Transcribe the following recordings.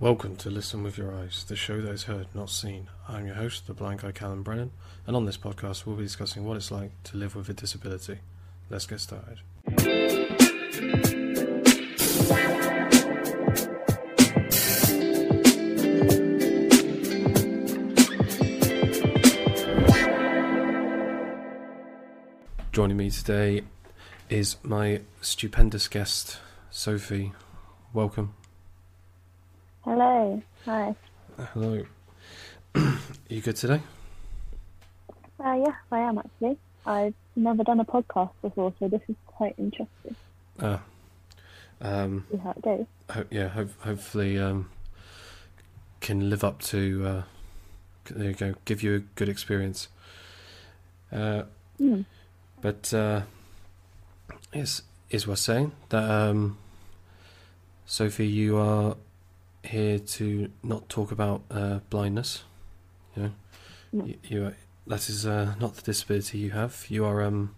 Welcome to Listen with Your Eyes, the show that is heard, not seen. I'm your host, the blind guy Callum Brennan, and on this podcast we'll be discussing what it's like to live with a disability. Let's get started. Joining me today is my stupendous guest, Sophie. Welcome. Hello. Hi. Hello. Are you good today? Uh, yeah, I am actually. I've never done a podcast before, so this is quite interesting. Uh, um, See how it goes. ho- yeah, ho- hopefully um, can live up to. Uh, there you go. Give you a good experience. Uh, Hmm. but uh, is is worth saying that um, Sophie, you are here to not talk about uh, blindness. You know, No. you, you are, that is uh, not the disability you have. You are um,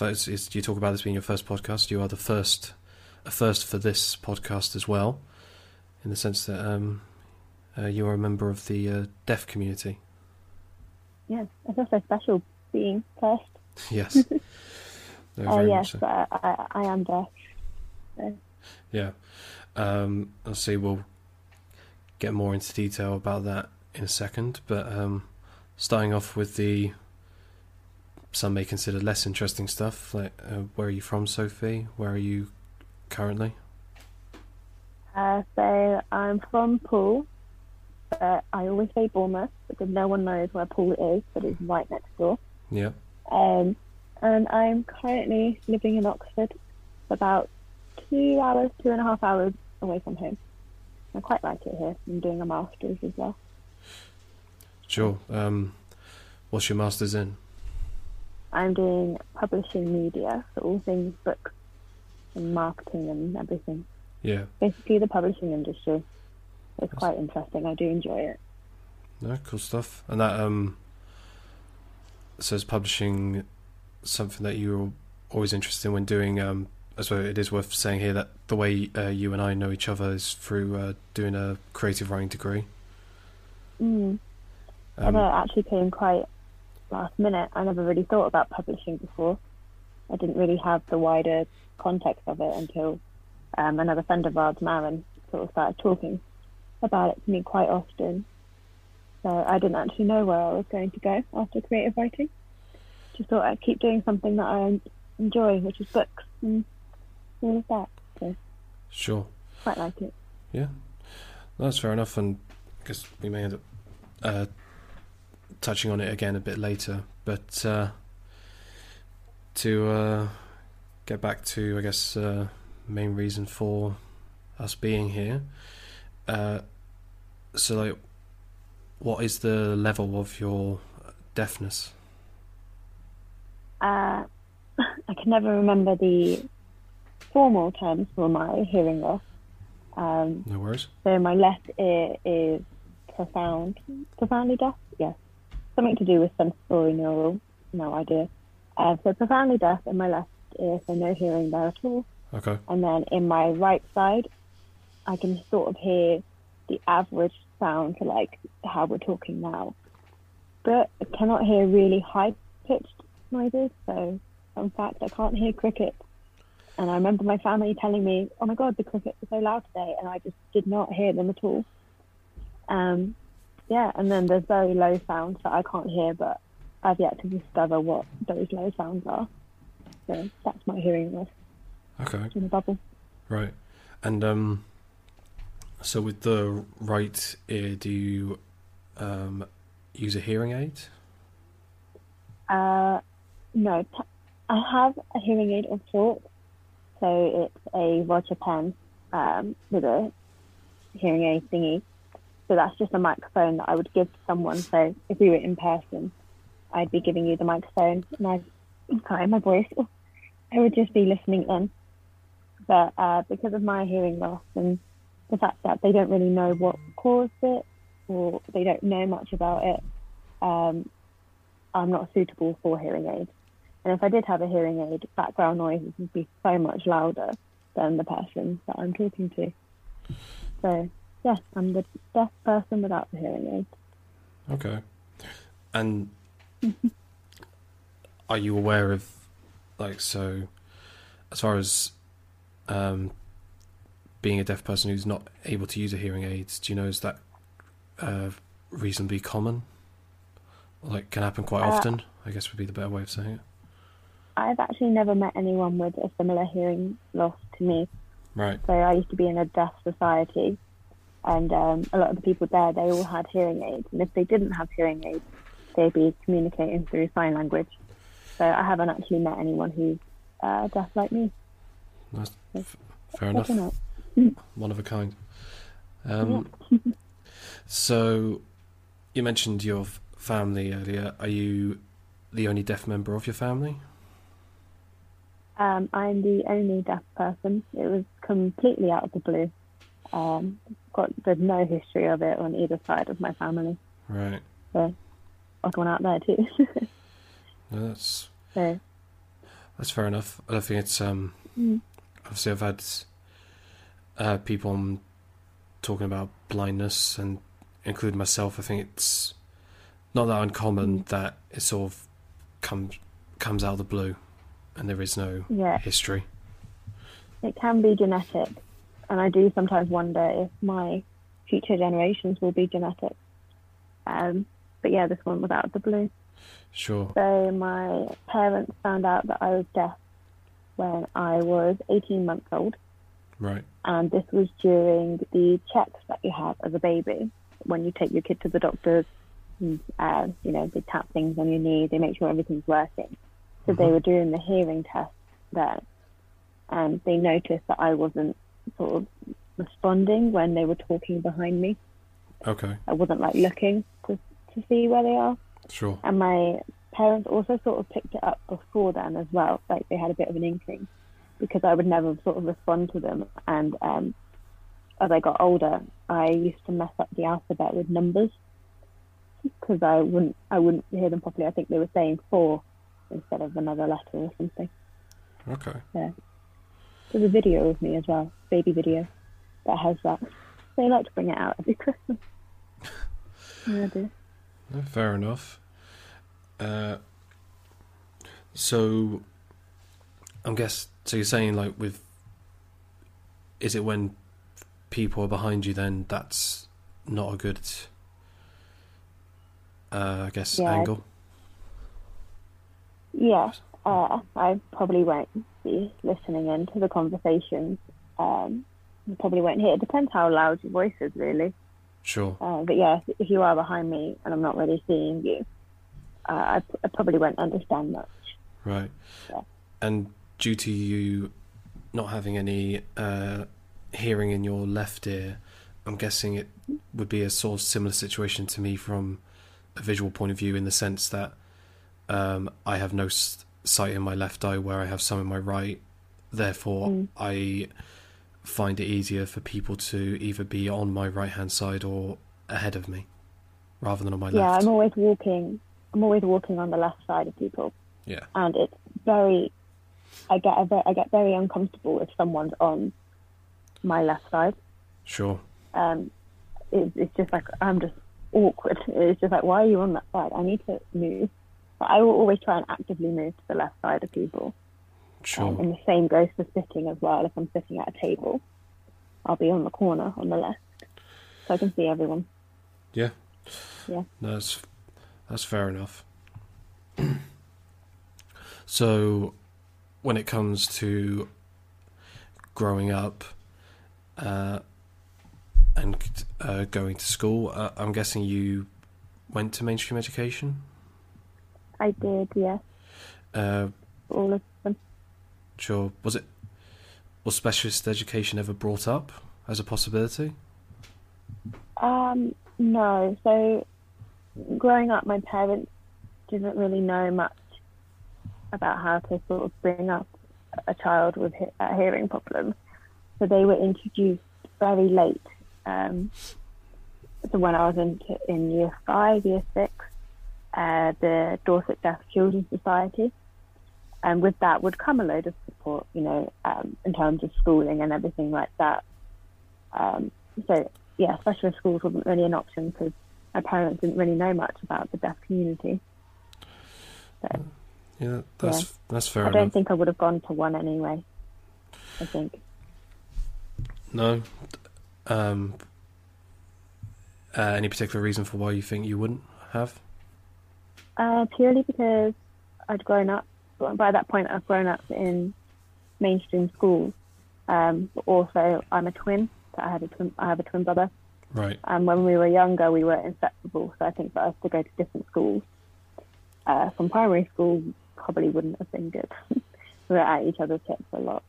is, you talk about this being your first podcast. You are the first, a first for this podcast as well, in the sense that um, uh, you are a member of the uh, deaf community. Yeah, it's also special being first. Yes. No, Oh yes, so. but I, I am deaf. Yeah. Um, I'll see. We'll get more into detail about that in a second. But um, starting off with the some may consider less interesting stuff, like uh, where are you from, Sophie? Where are you currently? Uh, so I'm from Poole, but I always say Bournemouth because no one knows where Poole is, but it's right next door. Yeah. Um, and I'm currently living in Oxford, about two hours, two and a half hours away from home. I quite like it here. I'm doing a master's as well. Sure. Um, what's your master's in? I'm doing publishing media, so all things books and marketing and everything. Yeah. Basically, the publishing industry. It's quite interesting. I do enjoy it. No, cool stuff. And that um, says publishing something that you were always interested in when doing. Um, as well, it is worth saying here that the way uh, you and I know each other is through uh, doing a creative writing degree. Mm. Um, Although it actually came quite last minute. I never really thought about publishing before. I didn't really have the wider context of it until um, another friend of ours, Maren, sort of started talking about it to me quite often. So I didn't actually know where I was going to go after creative writing. Just thought I'd keep doing something that I enjoy, which is books and all of that. So sure. quite like it. Yeah, No, that's fair enough, and I guess we may end up uh, touching on it again a bit later. But uh, to uh, get back to, I guess, uh, main reason for us being here. Uh, so, like, what is the level of your deafness? Uh, I can never remember the formal terms for my hearing loss. Um, No worries. so my left ear is profound, profoundly deaf. Yes, something to do with sensory neural. No idea. Uh, so profoundly deaf in my left ear, so no hearing there at all. Okay. And then in my right side, I can sort of hear the average sound to like how we're talking now, but I cannot hear really high pitched noises. So, in fact, I can't hear crickets. And I remember my family telling me, "Oh my God, the crickets are so loud today," and I just did not hear them at all. Um, yeah, and then there's very low sounds that I can't hear, but I've yet to discover what those low sounds are. So that's my hearing loss Okay. in a bubble. Right. And um so with the right ear do you um use a hearing aid? Uh, no, I have a hearing aid of sorts. So it's a Roger Pen um, with a hearing aid thingy. So that's just a microphone that I would give to someone. So if we were in person, I'd be giving you the microphone, and I, sorry, my voice. I would just be listening in. But uh, because of my hearing loss and the fact that they don't really know what caused it, or they don't know much about it, um, I'm not suitable for hearing aids. And if I did have a hearing aid, background noises would be so much louder than the person that I'm talking to. So yes, I'm the deaf person without the hearing aid. Okay. And are you aware of, like, so, as far as um, being a deaf person who's not able to use a hearing aid, do you know is that uh, reasonably common? Like, can happen quite Uh, often? I guess would be the better way of saying it. I've actually never met anyone with a similar hearing loss to me. Right. So I used to be in a deaf society, and um, a lot of the people there, they all had hearing aids. And if they didn't have hearing aids, they'd be communicating through sign language. So I haven't actually met anyone who's uh, deaf like me. That's f- fair enough. One of a kind. Um, so, you mentioned your family earlier. Are you the only deaf member of your family? Um, I'm the only deaf person. It was completely out of the blue. Um, got there's no history of it on either side of my family. Right. Odd one out there too. No, that's so that's fair enough. I think it's um. Mm. Obviously, I've had uh, people talking about blindness, and including myself. I think it's not that uncommon Mm. that it sort of comes comes out of the blue, and there is no yeah, history. it can be genetic, and I do sometimes wonder if my future generations will be genetic. Um, but yeah, this one was out of the blue. Sure. So my parents found out that I was deaf when I was 18 months old. Right. and this was during the checks that you have as a baby when you take your kid to the doctors. And, uh, you know, they tap things on your knee, they make sure everything's working. So they Mhm. were doing the hearing test then, and they noticed that I wasn't sort of responding when they were talking behind me. Okay. I wasn't like looking to to see where they are. Sure. And my parents also sort of picked it up before then as well. Like they had a bit of an inkling because I would never sort of respond to them. And um, as I got older, I used to mess up the alphabet with numbers because I wouldn't I wouldn't hear them properly. I think they were saying four instead of another letter or something. Okay. Yeah. There's a video of me as well, baby video, that has that. They like to bring it out every Christmas. Yeah, I do. No, fair enough. Uh, so, I'm guess. So you're saying like with, is it when people are behind you? Then that's not a good. Uh, I guess Yeah. angle. Yeah, uh, I probably won't be listening in to the conversations. Um, you probably won't hear. It depends how loud your voice is, really. Sure. Uh, but yeah, if you are behind me and I'm not really seeing you, uh, I, I probably won't understand much. Right. Yeah. And due to you not having any uh, hearing in your left ear, I'm guessing it would be a sort of similar situation to me from a visual point of view, in the sense that um, I have no s- sight in my left eye, where I have some in my right. Therefore, Mm. I find it easier for people to either be on my right hand side or ahead of me, rather than on my yeah, left. Yeah, I'm always walking. I'm always walking on the left side of people, Yeah. and it's very. I get a I get very uncomfortable if someone's on my left side. Sure. um, it, it's just like I'm just awkward. It's just like, why are you on that side? I need to move. I will always try and actively move to the left side of people. Sure. Um, and the same goes for sitting as well. If I'm sitting at a table, I'll be on the corner on the left, so I can see everyone. Yeah. Yeah. No, that's that's fair enough. so, when it comes to growing up uh, and uh, going to school, uh, I'm guessing you went to mainstream education. I did, yes, Uh, all of them. sure. Was it was specialist education ever brought up as a possibility? Um, no. So, growing up, my parents didn't really know much about how to sort of bring up a child with a hearing problem. So they were introduced very late. Um, so when I was in in year five, year six, uh, the Dorset Deaf Children's Society, and with that would come a load of support, you know, um, in terms of schooling and everything like that. Um, so yeah, specialist schools wasn't really an option because my parents didn't really know much about the deaf community. So Yeah, that's that's fair I don't enough. think I would have gone to one anyway. I think. No. Um. Uh, any particular reason for why you think you wouldn't have? Uh, purely because I'd grown up, by that point, I've grown up in mainstream schools. Um, but also, I'm a twin, so I, had a twin, I have a twin brother. Right. And when we were younger, we were inseparable. So I think for us to go to different schools uh, from primary school probably wouldn't have been good. we were at each other's hips a lot.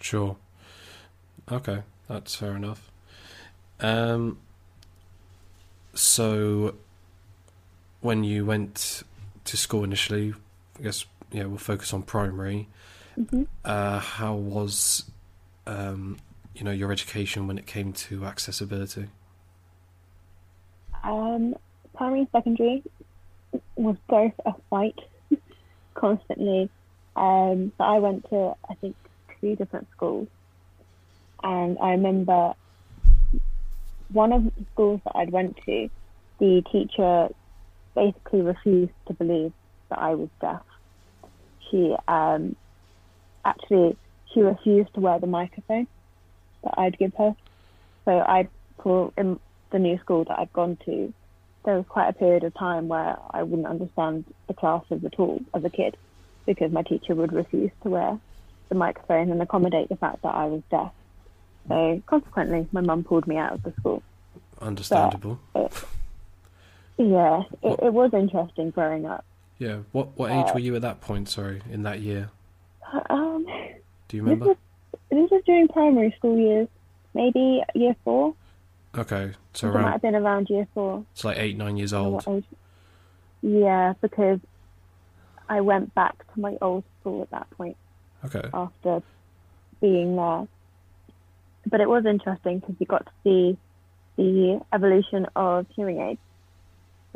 Sure. Okay, that's fair enough. Um. So, when you went to school initially, I guess yeah, we'll focus on primary. hmm Uh, how was, um, you know, your education when it came to accessibility? Um, primary and secondary was both a fight constantly. Um, so I went to, I think, two different schools. And I remember one of the schools that I'd went to, the teacher basically refused to believe that I was deaf. She um, actually she refused to wear the microphone that I'd give her. So I for in the new school that I'd gone to, there was quite a period of time where I wouldn't understand the classes at all as a kid because my teacher would refuse to wear the microphone and accommodate the fact that I was deaf. So consequently, my mum pulled me out of the school. Understandable. Yeah, it, it was interesting growing up. Yeah. What what age Uh, were you at that point? Sorry, in that year. Um, Do you remember? this was during primary school years, maybe year four. Okay, so it might have been around year four. it's like eight nine years old. Yeah, because I went back to my old school at that point Okay. after being there. But it was interesting because you got to see the evolution of hearing aids.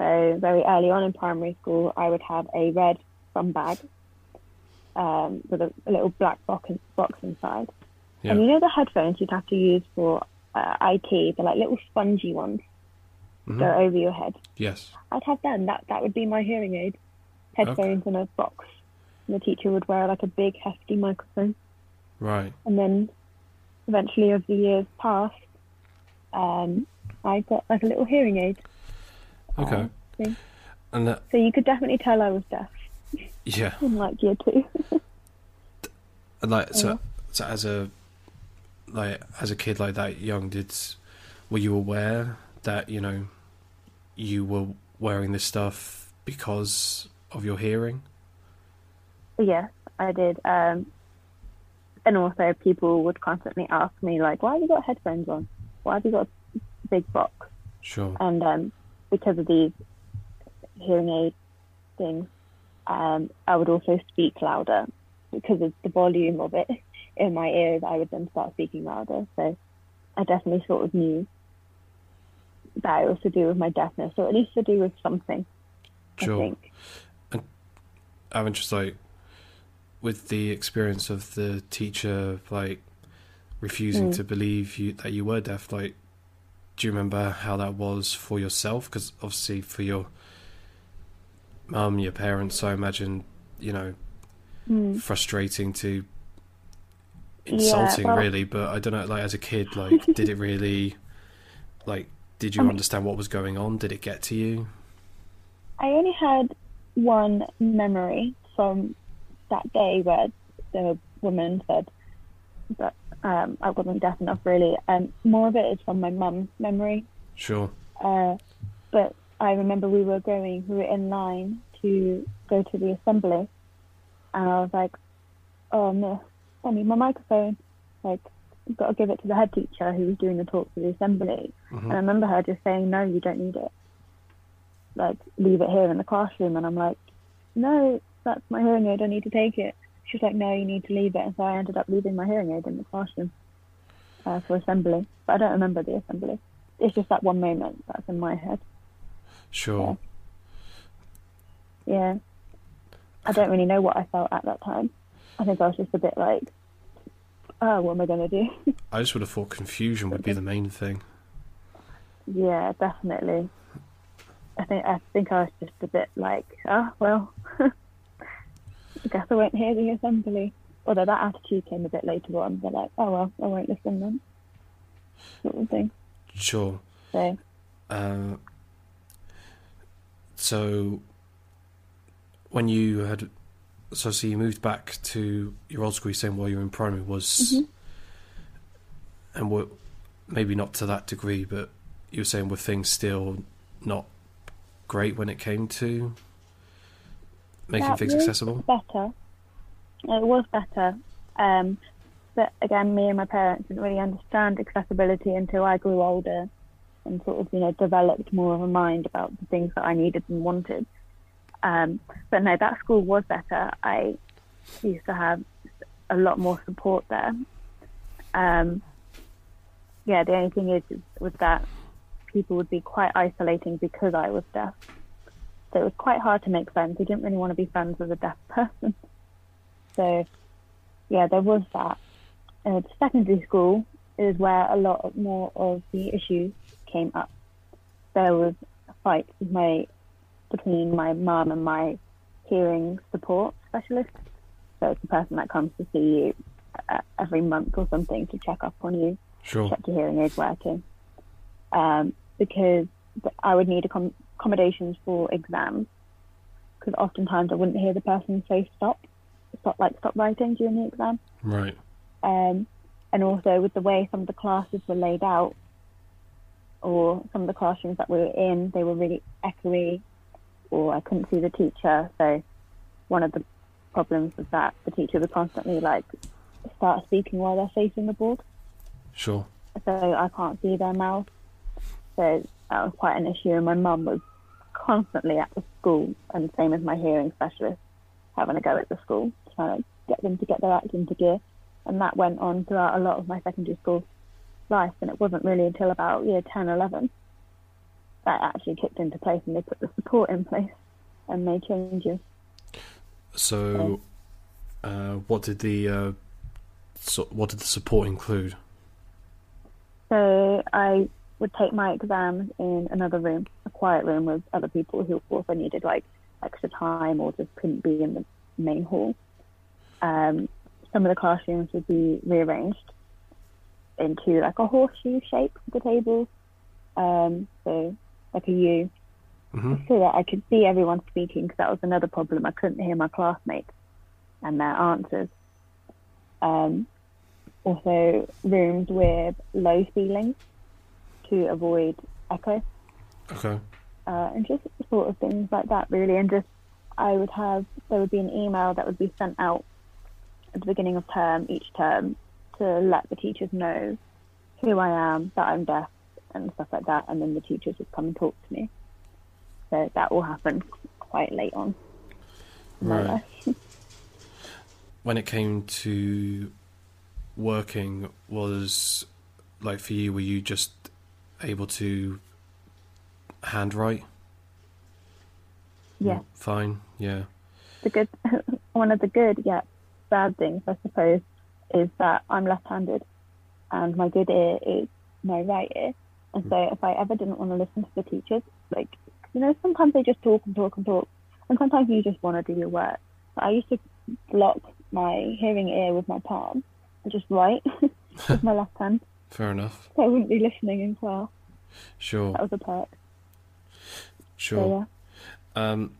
So very early on in primary school, I would have a red thumb bag um, with a, a little black box, box inside. Yeah. And you know the headphones you'd have to use for uh, IT, they're like little spongy ones Mhm. go over your head. Yes. I'd have them. That that would be my hearing aid. Headphones in a box. And the teacher would wear like a big hefty microphone. Right. And then eventually as the years passed, um, I got like a little hearing aid. Okay. Uh, thing. And that So you could definitely tell I was deaf yeah. in like year two. And like so, Yeah. so as a like as a kid like that young, did were you aware that you know you were wearing this stuff because of your hearing? yes, I did. Um, and also people would constantly ask me like, why have you got headphones on? Why have you got a big box? Sure. and um, because of these hearing aid things, um, I would also speak louder because of the volume of it in my ears. I would then start speaking louder. So I definitely sort of knew that it was to do with my deafness, or at least to do with something. I Sure. think. I'm just like with the experience of the teacher like refusing Mm. to believe you that you were deaf. Like, do you remember how that was for yourself? Because obviously for your mum, your parents, I imagine you know Mm. frustrating to Yeah, insulting well- really but i don't know like as a kid like did it really like did you Um, understand what was going on did it get to you I only had one memory from that day where the woman said that um, I wasn't deaf enough, really. Um, more of it is from my mum's memory. sure Uh, but I remember we were going, we were in line to go to the assembly, and I was like, "Oh, miss, I need my microphone. Like, you've got to give it to the head teacher who was doing the talk for the assembly." Mhm. And I remember her just saying, "No, you don't need it. Like, leave it here in the classroom." And I'm like, "No, that's my hearing aid. I need to take it." She was like, "No, you need to leave it." And so I ended up leaving my hearing aid in the classroom uh, for assembly. But I don't remember the assembly. It's just that one moment that's in my head. sure Yeah. I don't really know what I felt at that time. I think I was just a bit like, "Oh, what am I going to do?" i just would have thought confusion would be the main thing Yeah, definitely. I think I think I was just a bit like, oh well, guess I won't hear the assembly. Although that attitude came a bit later on. They're like, oh well, I won't listen then, sort of thing. Sure. So Uh, so when you had so so you moved back to your old school you're saying while you were in primary was Mhm. and were maybe not to that degree but you were saying were things still not great when it came to making That things was accessible better. It was better. Um, but again, me and my parents didn't really understand accessibility until I grew older and sort of, you know, developed more of a mind about the things that I needed and wanted. Um, but no, that school was better. I used to have a lot more support there. Um, yeah, the only thing is, is was that people would be quite isolating because I was deaf. So it was quite hard to make friends. We didn't really want to be friends with a deaf person. So, yeah, there was that. Uh, secondary school is where a lot more of the issues came up. There was a fight with my, between my mum and my hearing support specialist. So it's the person that comes to see you uh, every month or something to check up on you sure check your hearing aids working. Um, because I would need accom- accommodations for exams. Because oftentimes I wouldn't hear the person say stop, stop like stop writing during the exam. right Um, and also with the way some of the classes were laid out, or some of the classrooms that we were in, they were really echoey, or I couldn't see the teacher. So one of the problems was that the teacher would constantly like start speaking while they're facing the board sure so I can't see their mouth. So that was quite an issue. And my mum was constantly at the school, and same as my hearing specialist, having a go at the school, trying to get them to get their act into gear. And that went on throughout a lot of my secondary school life. And it wasn't really until about year 10, 11 that actually kicked into place and they put the support in place and made changes. so uh, what did the uh, so, what did the support include So I would take my exams in another room, a quiet room with other people who also needed like extra time or just couldn't be in the main hall. Um, some of the classrooms would be rearranged into like a horseshoe shape for the tables. Um, so like a U, hmm so that I could see everyone speaking because that was another problem. I couldn't hear my classmates and their answers. Um, also, rooms with low ceilings to avoid echo okay uh, and just sort of things like that, really. And just I would have there would be an email that would be sent out at the beginning of term each term to let the teachers know who I am, that I'm deaf, and stuff like that. And then the teachers would come and talk to me. So that all happened quite late on. Right. when it came to working was like for you were you just able to handwrite Yeah. fine yeah. The good one of the good yet bad things I suppose is that I'm left-handed and my good ear is my right ear. And so if I ever didn't want to listen to the teachers like you know sometimes they just talk and talk and talk and sometimes you just want to do your work. But I used to block my hearing ear with my palm and just write with my left hand fair enough so I wouldn't be listening in class sure that was a perk sure so yeah Um,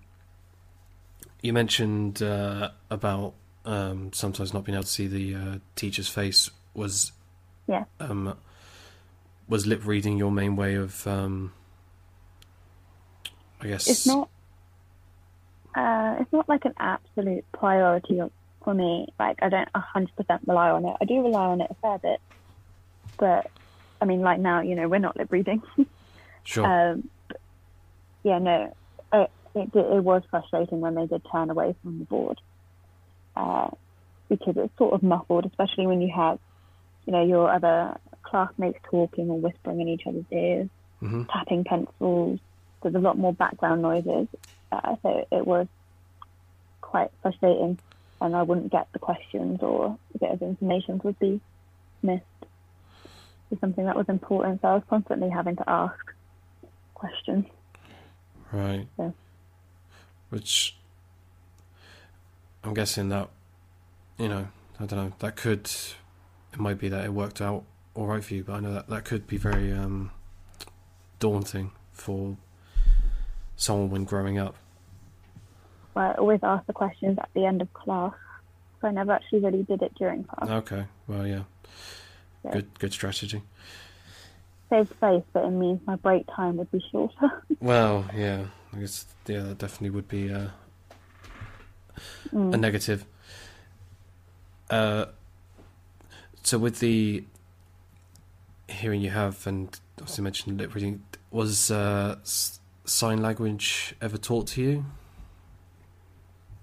you mentioned uh, about um, sometimes not being able to see the uh, teacher's face. Was Yeah. um, was lip reading your main way of? Um, I guess it's not uh, it's not like an absolute priority for me. Like I don't hundred percent rely on it. I do rely on it a fair bit, but I mean, like now, you know, we're not lip reading. sure. um, but yeah, no, it, it it was frustrating when they did turn away from the board uh, because it's sort of muffled, especially when you have, you know, your other classmates talking or whispering in each other's ears hmm tapping pencils. There's a lot more background noises, uh, so it was quite frustrating, and I wouldn't get the questions or a bit of information would be missed. It's something that was important, so I was constantly having to ask questions. Right. Yeah. Which I'm guessing that you know, I don't know, that could it might be that it worked out all right for you, but I know that that could be very um, daunting for someone when growing up. Well, I always ask the questions at the end of class, so I never actually really did it during class. Okay. Well, yeah. Good good strategy. Save space, but it means my break time would be shorter. Well, yeah. I guess yeah, that definitely would be uh, Mm. a negative. Uh, so with the hearing you have, and obviously mentioned lip reading, was uh, sign language ever taught to you?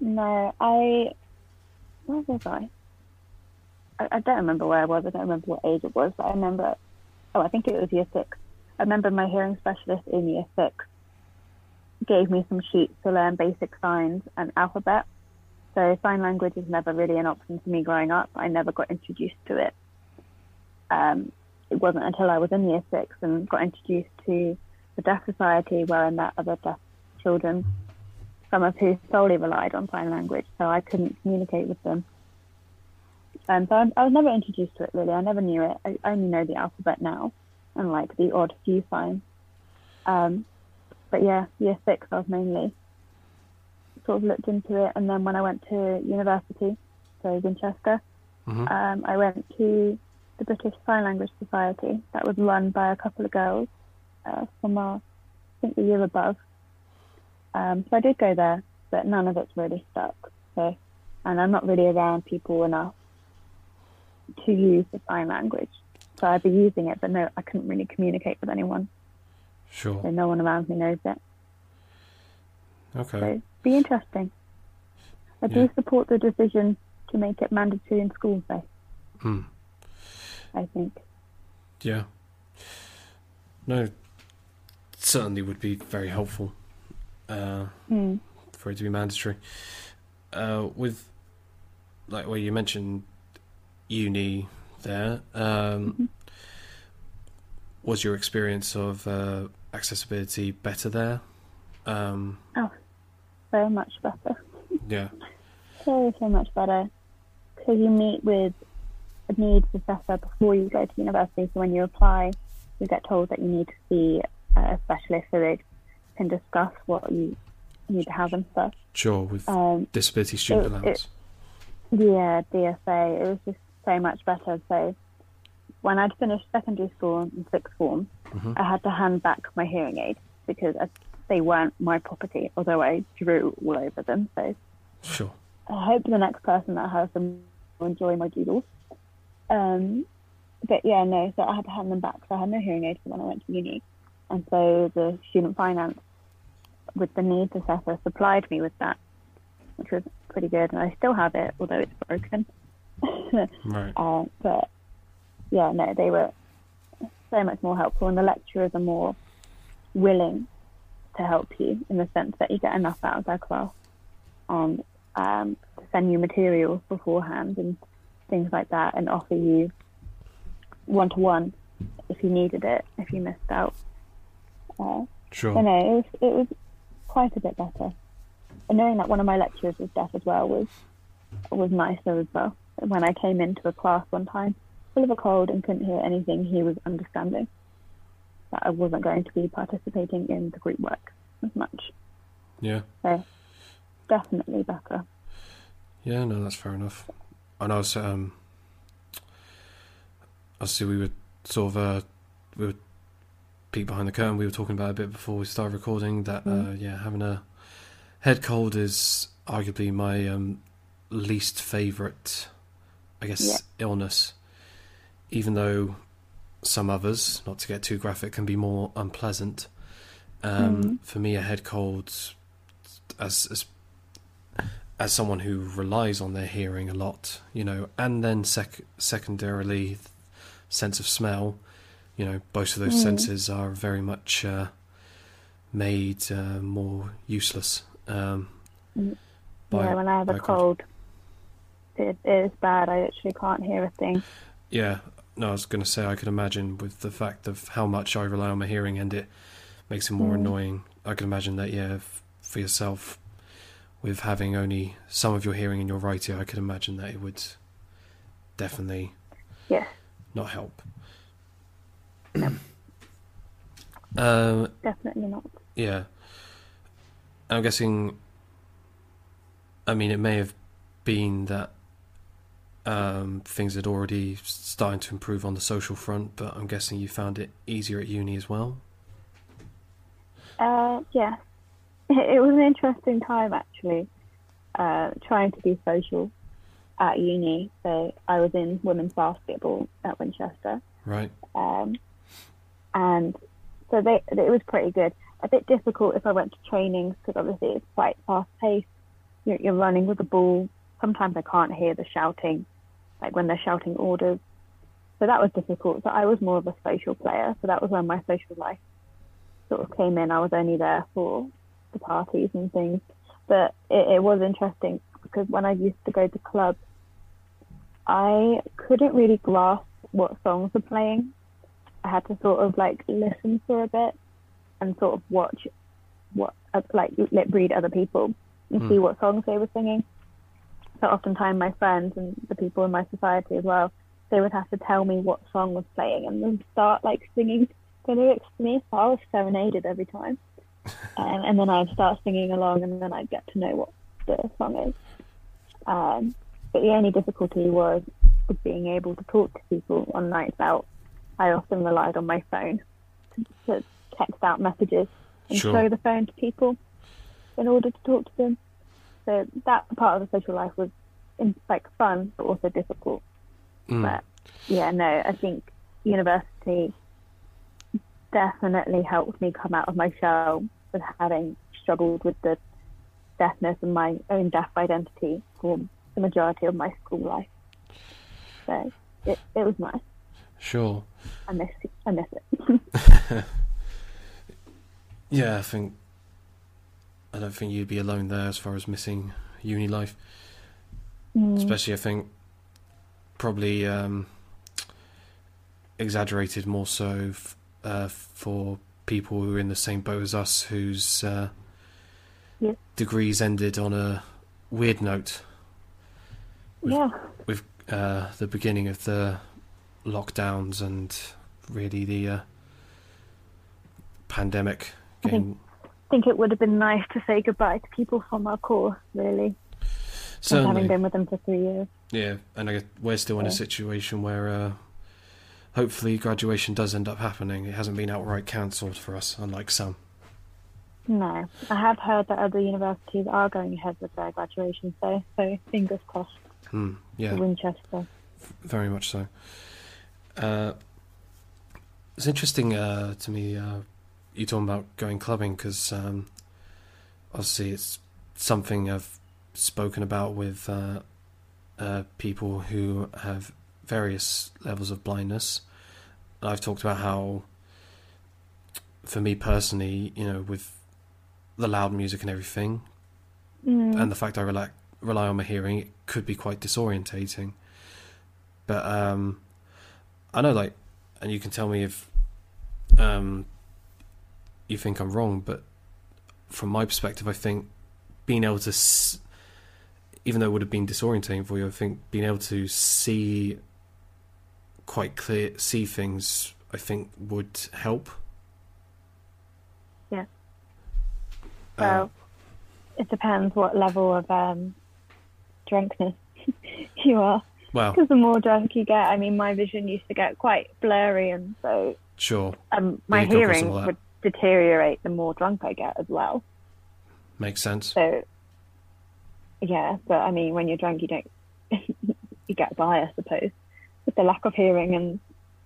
No, I. Where was I? I? I don't remember where I was. I don't remember what age it was, but I remember. Oh, I think it was year six. I remember my hearing specialist in year six gave me some sheets to learn basic signs and alphabet. So sign language was never really an option for me growing up. I never got introduced to it. Um, it wasn't until I was in year six and got introduced to the Deaf Society where I met other deaf children some of who solely relied on sign language, so I couldn't communicate with them. Um, so I, I was never introduced to it really. I never knew it. I only know the alphabet now and like the odd few signs. Um, but yeah, year six, I was mainly sort of looked into it, and then when I went to university, so Winchester, hmm um, I went to the British Sign Language Society that was run by a couple of girls uh, from our, I think the year above. Um, so I did go there, but none of it's really stuck. So, and I'm not really around people enough to use the sign language. So I'd be using it, but no, I couldn't really communicate with anyone. Sure. So no one around me knows it. Okay. So be interesting. I Yeah. do support the decision to make it mandatory in schools, though. Hmm. I think. Yeah. No, certainly would be very helpful uh, Hmm. for it to be mandatory. Uh, with, like, well, you mentioned uni there. Um, Mhm. Was your experience of uh, accessibility better there? Um, oh, So much better. yeah. So, so much better. Because you meet with a needs assessor before you go to university. So when you apply, you get told that you need to see a specialist so they can discuss what you need to have and stuff. Sure. With Um, disability student it- allowance. yeah, DSA, it was just so much better. So when I'd finished secondary school in sixth form, hmm I had to hand back my hearing aid because I, they weren't my property, although I drew all over them. So Sure. I hope the next person that has them will enjoy my doodles. Um, but yeah, no, so I had to hand them back. So I had no hearing aid when I went to uni. And so the student finance with the needs assessor supplied me with that, which was pretty good. And I still have it, although it's broken. Right. uh, but yeah, no, they were so much more helpful. And the lecturers are more willing to help you in the sense that you get enough out of their class on um, to send you materials beforehand and things like that, and offer you one to one if you needed it, if you missed out. Uh, Sure. so no, it was it was quite a bit better. And knowing that one of my lecturers was deaf as well was was nicer as well. When I came into a class one time, full of a cold and couldn't hear anything, he was understanding that I wasn't going to be participating in the group work as much. Yeah. So definitely better. Yeah, no, that's fair enough. And I was, um, obviously we were sort of, uh, we were peek behind the curtain. We were talking about a bit before we started recording that, uh, Mm. yeah, having a head cold is arguably my um, least favourite, I guess, Yeah. illness. Even though some others, not to get too graphic, can be more unpleasant. Um, Mm. For me, a head cold, as as as someone who relies on their hearing a lot, you know, and then sec- secondarily, sense of smell, you know, both of those Mm. senses are very much uh, made uh, more useless. Um, Mm. by- yeah, when I have a con- cold, it, it is bad. I actually can't hear a thing. Yeah, no, I was going to say I could imagine with the fact of how much I rely on my hearing and it makes it more Mm. annoying. I can imagine that, yeah, f- for yourself, with having only some of your hearing in your right ear, I could imagine that it would definitely yeah. not help. uh, Definitely not. yeah. I'm guessing. I mean, it may have been that um, things had already started to improve on the social front, but I'm guessing you found it easier at uni as well. Uh, yeah, it was an interesting time actually. Uh, trying to be social at uni. So I was in women's basketball at Winchester, Right. um, and so they it was pretty good. A bit difficult if I went to trainings because obviously it's quite fast paced. You're, you're running with the ball. Sometimes I can't hear the shouting, like when they're shouting orders. So that was difficult. So I was more of a social player. So that was when my social life sort of came in. I was only there for the parties and things. But it, it was interesting because when I used to go to clubs, I couldn't really grasp what songs were playing. I had to sort of like listen for a bit and sort of watch what like lip read other people and Hmm. see what songs they were singing. So oftentimes my friends and the people in my society as well, they would have to tell me what song was playing and then start like singing the lyrics to me. So I was serenaded every time. um, and then I'd start singing along and then I'd get to know what the song is. Um, but the only difficulty was with being able to talk to people on nights out. I often relied on my phone to, to text out messages and Sure. show the phone to people in order to talk to them. So that part of the social life was in, like fun but also difficult. Mm. But yeah, no, I think university definitely helped me come out of my shell with having struggled with the deafness and my own deaf identity for the majority of my school life. So it, it was nice. Sure. I miss it. I miss it. Yeah, I think. I don't think you'd be alone there as far as missing uni life. Mm, Especially, I think, probably um, exaggerated more so f- uh, for people who are in the same boat as us, whose uh, Yeah. degrees ended on a weird note. with- yeah, Uh, the beginning of the lockdowns and really the uh, pandemic. Getting, think it would have been nice to say goodbye to people from our course, really, certainly, having been with them for three years. Yeah, and I guess we're still in a situation where uh, hopefully graduation does end up happening. It hasn't been outright cancelled for us, unlike some. No, I have heard that other universities are going ahead with their graduation, so so fingers crossed Hmm, yeah, Winchester. very much so. Uh, it's interesting uh, to me uh, you talking about going clubbing because um, obviously it's something I've spoken about with uh, uh, people who have various levels of blindness. I've talked about how, for me personally, you know, with the loud music and everything, Mm. and the fact I rely rely on my hearing, it could be quite disorientating. But um, I know, like, and you can tell me if um, you think I'm wrong, but from my perspective, I think being able to, s- even though it would have been disorientating for you, I think being able to see quite clear, see things, I think would help. Yeah. Uh, Well, it depends what level of um, drunkenness you are. well, Because the more drunk you get, I mean, my vision used to get quite blurry, and so sure, um, my Yeah, go across hearing would deteriorate the more drunk I get as well. makes sense. So, yeah, but I mean, when you're drunk, you don't, you get by, I suppose, with the lack of hearing and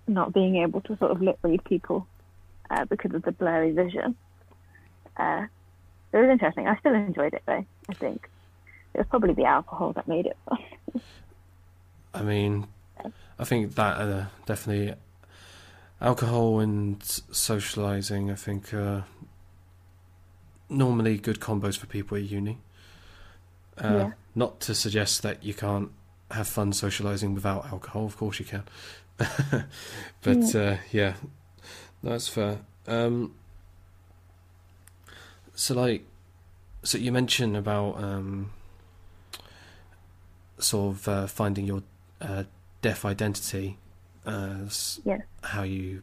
not being able to sort of lip read people uh, because of the blurry vision. Uh, it was interesting. I still enjoyed it though. I think it was probably the alcohol that made it fun. I mean, I think that uh, definitely alcohol and socializing. I think uh, normally good combos for people at uni. Uh, Yeah. Not to suggest that you can't have fun socializing without alcohol. Of course you can. but uh, yeah, that's fair. Um, So, like, so you mentioned about um, sort of uh, finding your uh, deaf identity, as Yeah. how you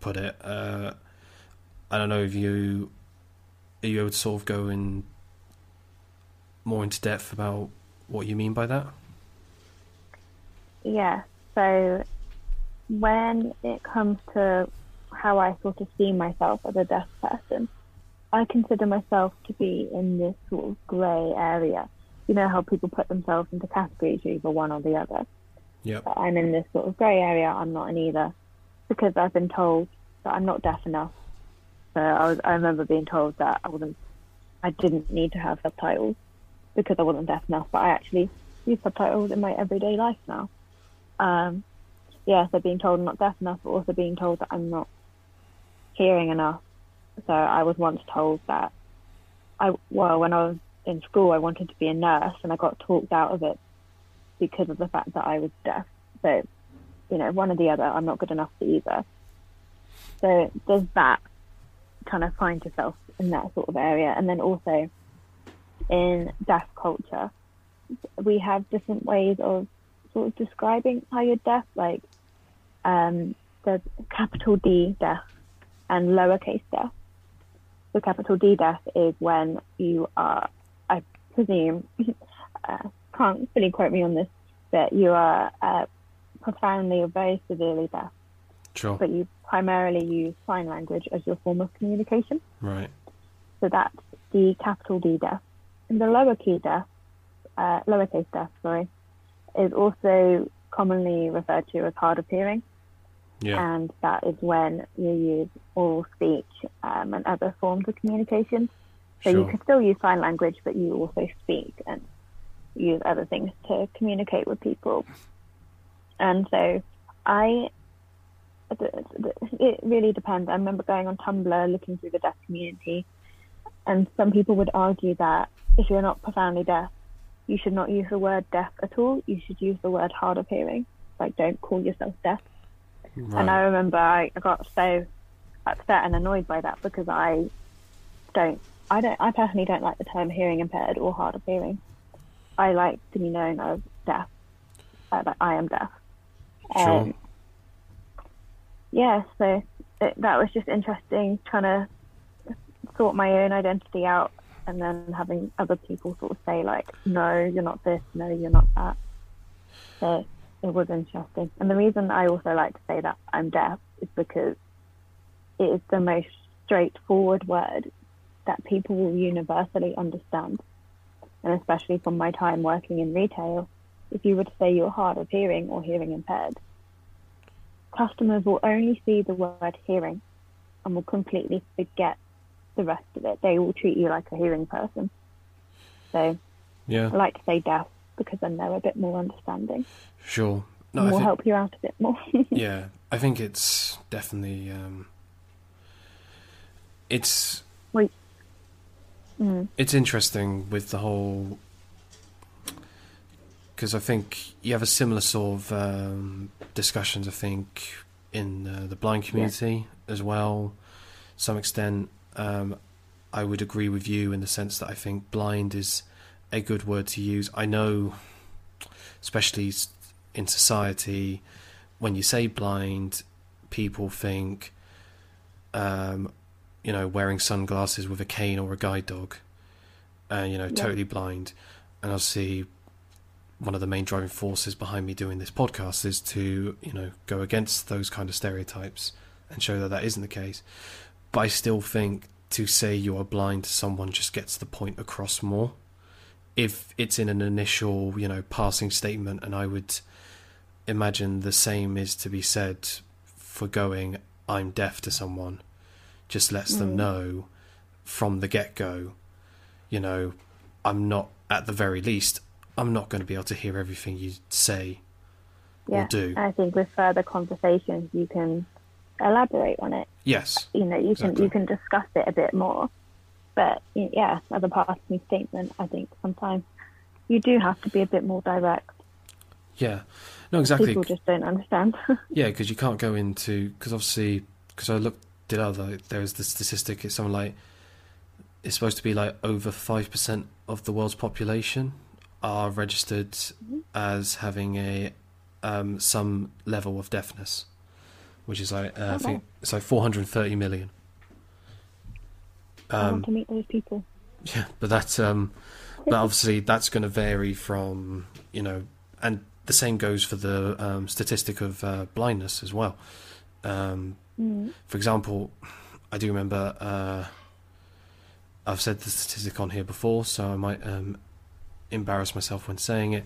put it. Uh, I don't know if you are you able to sort of go in more into depth about what you mean by that. Yeah. So when it comes to how I sort of see myself as a deaf person, I consider myself to be in this sort of grey area. You know how people put themselves into categories, either one or the other. Yep. I'm in this sort of grey area. I'm not in either because I've been told that I'm not deaf enough. So I was, I remember being told that I wasn't, I didn't need to have subtitles because I wasn't deaf enough. But I actually use subtitles in my everyday life now. Um, yeah, so being told I'm not deaf enough, but also being told that I'm not hearing enough. So I was once told that I, well, when I was in school, I wanted to be a nurse, and I got talked out of it because of the fact that I was deaf. So, you know, one or the other, I'm not good enough for either. So there's that kind of find yourself in that sort of area. And then also in deaf culture, we have different ways of sort of describing how you're deaf. Like um, capital D deaf and lowercase deaf. So capital D deaf is when you are, I presume, uh, can't fully quote me on this, but you are uh, profoundly or very severely deaf, Sure. but you primarily use sign language as your form of communication. Right. So that's the capital D deaf. And the lower key deaf, uh, lowercase deaf, sorry, is also commonly referred to as hard of hearing. Yeah. And that is when you use oral speech um, and other forms of communication. So you can still use sign language, but you also speak and use other things to communicate with people. And so I, it really depends. I remember going on Tumblr looking through the deaf community, and some people would argue that if you're not profoundly deaf, you should not use the word deaf at all. You should use the word hard of hearing. Like, don't call yourself deaf. Right. And I remember I got so upset and annoyed by that because I don't, I don't, I personally don't like the term hearing impaired or hard of hearing. I like to be known as deaf. Uh, that I am deaf. Sure. Um, yeah, so it, that was just interesting trying to sort my own identity out and then having other people sort of say like, no, you're not this, no, you're not that. So it was interesting. And the reason I also like to say that I'm deaf is because it is the most straightforward word that people will universally understand. And especially from my time working in retail, if you were to say you're hard of hearing or hearing impaired, customers will only see the word hearing and will completely forget the rest of it. They will treat you like a hearing person. So yeah. I like to say deaf because then they're a bit more understanding Sure. No, will think, help you out a bit more. yeah, I think it's definitely um, it's mm, it's interesting with the whole because I think you have a similar sort of um, discussions. I think in uh, the blind community as well, to some extent. Um, I would agree with you in the sense that I think blind is a good word to use. I know, especially in society, when you say blind, people think, um, you know, wearing sunglasses with a cane or a guide dog, uh, you know, Yeah. totally blind. And obviously, one of the main driving forces behind me doing this podcast is to, you know, go against those kind of stereotypes and show that that isn't the case. But I still think to say you are blind to someone just gets the point across more. If it's in an initial, you know, passing statement, and I would imagine the same is to be said for going, I'm deaf to someone, just lets them Mm. know from the get go, you know, I'm not, at the very least, I'm not going to be able to hear everything you say yeah. or do. I think with further conversations, you can elaborate on it. Yes, You know, you Exactly. can you can discuss it a bit more. But yeah, as a passing statement, I think sometimes you do have to be a bit more direct. yeah. No, exactly. People just don't understand. Yeah, because you can't go into because obviously because I looked up. Like, there was the statistic. It's something like it's supposed to be like over five percent of the world's population are registered as having a um, some level of deafness, which is like uh, I think it's like 430 million. I Um, want to meet those people. yeah, but that's um, but obviously that's going to vary from you know, and the same goes for the um, statistic of uh, blindness as well. Um, Mm. for example, I do remember uh, I've said the statistic on here before, so I might um, embarrass myself when saying it,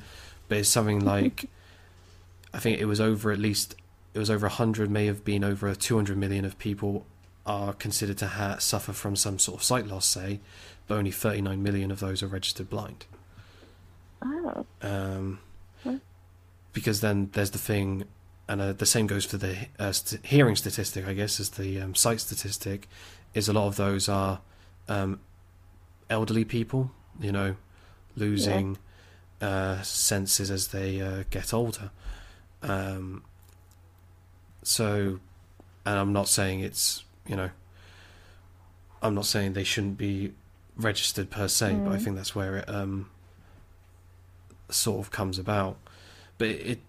but it's something like I think it was over at least it was over hundred, may have been over two hundred million of people are considered to ha- suffer from some sort of sight loss, say, but only thirty nine million of those are registered blind. Oh, Um, because then there's the thing, and uh, the same goes for the uh, st- hearing statistic, I guess, as the um, sight statistic, is a lot of those are um, elderly people, you know, losing uh, senses as they uh, get older. Um, so, and I'm not saying it's, you know, I'm not saying they shouldn't be registered per se, but I Mm. think that's where it um, sort of comes about. But it,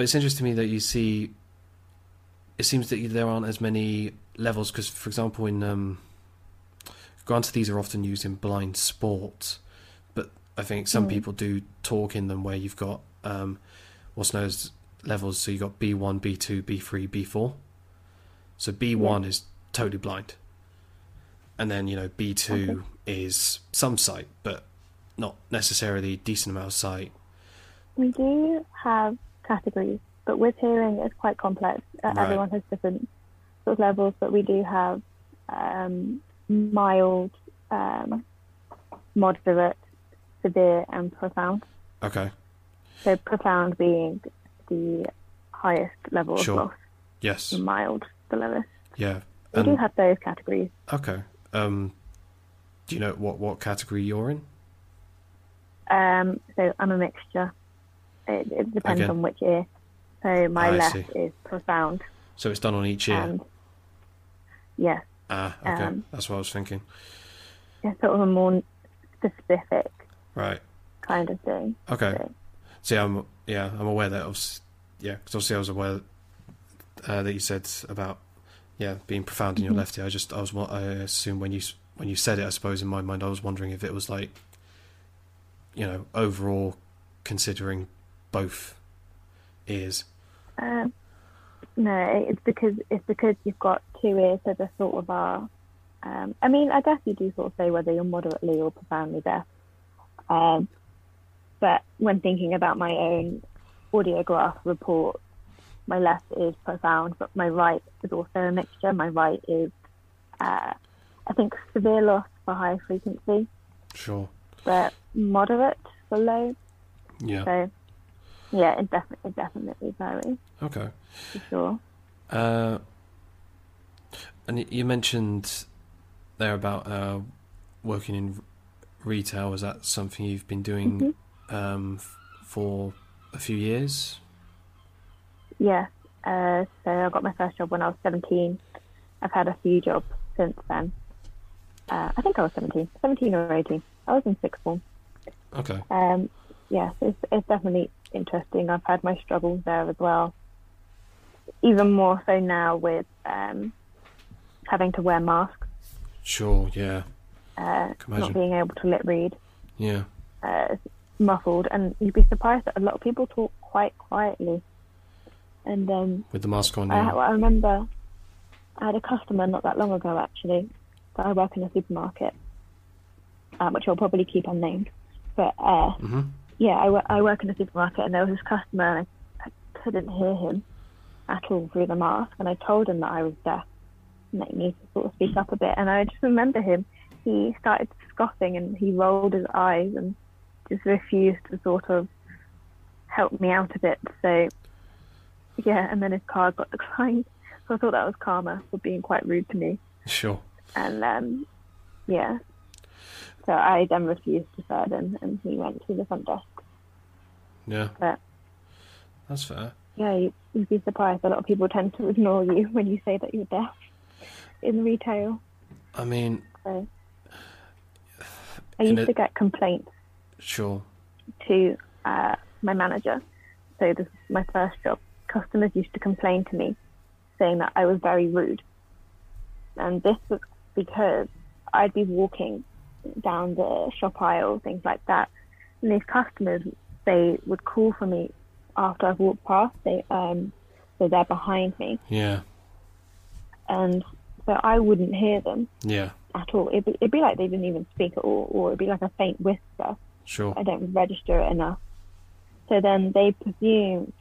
but it's interesting to me that you see. It seems that there aren't as many levels because, for example, in um, granted these are often used in blind sport, but I think some Mm. people do talk in them where you've got um, what's known as levels. So you've got B one, B two, B three, B four. So B one is totally blind, and then you know B two is some sight, but not necessarily decent amount of sight. we do have categories, but with hearing it's quite complex. Uh, Right. Everyone has different sort of levels, but we do have um, mild, um, moderate, severe, and profound. Okay. So profound being the highest level of Sure. loss, Yes. and mild the lowest. Yeah. We do And have those categories. okay. Um, do you know what what category you're in? Um, so I'm a mixture. It, it depends on which ear. So my I left see. is profound, So it's done on each ear. and yes, ah, okay. um, That's what I was thinking. Yeah, sort of a more specific Right. kind of thing. Okay. So, See, I'm yeah, I'm aware that obviously, yeah, because obviously I was aware uh, that you said about yeah being profound in your Mhm. left ear. I just I was I assume when you when you said it, I suppose in my mind I was wondering if it was like you know overall considering both ears. um, no, it's because it's because you've got two ears, so they sort of are. Um, I mean, I guess you do sort of say whether you're moderately or profoundly deaf. Um, but when thinking about my own audiograph report, my left is profound, but my right is also a mixture. My right is, uh, I think, severe loss for high frequency, Sure. but moderate for low. Yeah. So, yeah, it definitely, it definitely varies Okay. for sure. Uh, and you mentioned there about uh, working in retail. Is that something you've been doing Mhm. um, f- for a few years? Yeah. Uh, so I got my first job when I was 17. I've had a few jobs since then. Uh, I think I was 17, 17 or 18. I was in sixth form. Okay. Um, yeah, it's, it's definitely interesting. I've had my struggles there as well. Even more so now with um, having to wear masks, Sure. Yeah. uh, not being able to lip read, Yeah. uh, muffled, and you'd be surprised that a lot of people talk quite quietly. And um, With the mask on. I, Yeah. I remember I had a customer not that long ago actually. that I work in a supermarket, um, which I'll probably keep unnamed. But uh, hmm yeah, I, I work in a supermarket, and there was this customer, and I, I couldn't hear him at all through the mask. And I told him that I was deaf, and that he needed to sort of speak up a bit. And I just remember him. He started scoffing, and he rolled his eyes, and just refused to sort of help me out a bit. So yeah, and then his card got declined. So I thought that was karma for being quite rude to me. Sure. And um, yeah, so I then refused to serve him, and he went to the front desk. Yeah. But That's fair. yeah, you, you'd be surprised. A lot of people tend to ignore you when you say that you're deaf in retail. I mean, So I used a- to get complaints Sure. to uh, my manager. So this is my first job. Customers used to complain to me, saying that I was very rude, and this was because I'd be walking down the shop aisle, things like that, and these customers they would call for me after I've walked past. They um, so they're behind me, Yeah. and so I wouldn't hear them Yeah. at all. It'd be, it'd be like they didn't even speak at all, or it'd be like a faint whisper. Sure. I don't register it enough. So then they presumed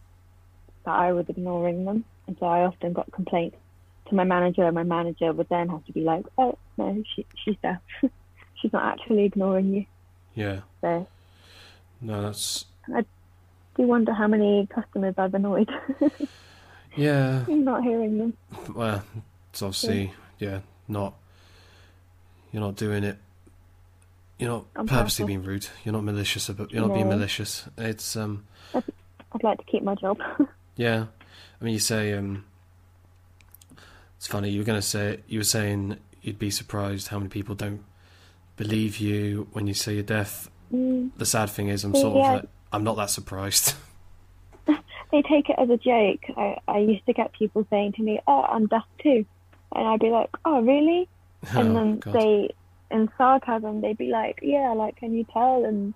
that I was ignoring them, and so I often got complaints to my manager, and my manager would then have to be like, "Oh no, she she's deaf. she's not actually ignoring you." Yeah. So No, that's I do wonder how many customers I've annoyed yeah. I'm not hearing them. Well, it's obviously yeah, not you're not doing it. You're not On purposely purpose. being rude. You're not malicious about. You're not being malicious. It's um I'd like to keep my job. yeah. I mean, you say um. It's funny. You were gonna say you were saying you'd be surprised how many people don't believe you when you say you're deaf. Mm, The sad thing is, I'm Yeah. sort of like, I'm not that surprised. they take it as a joke. I, I used to get people saying to me, "Oh, I'm deaf too," and I'd be like, "Oh, really?" Oh, and oh, then God. they in sarcasm they'd be like yeah like can you tell and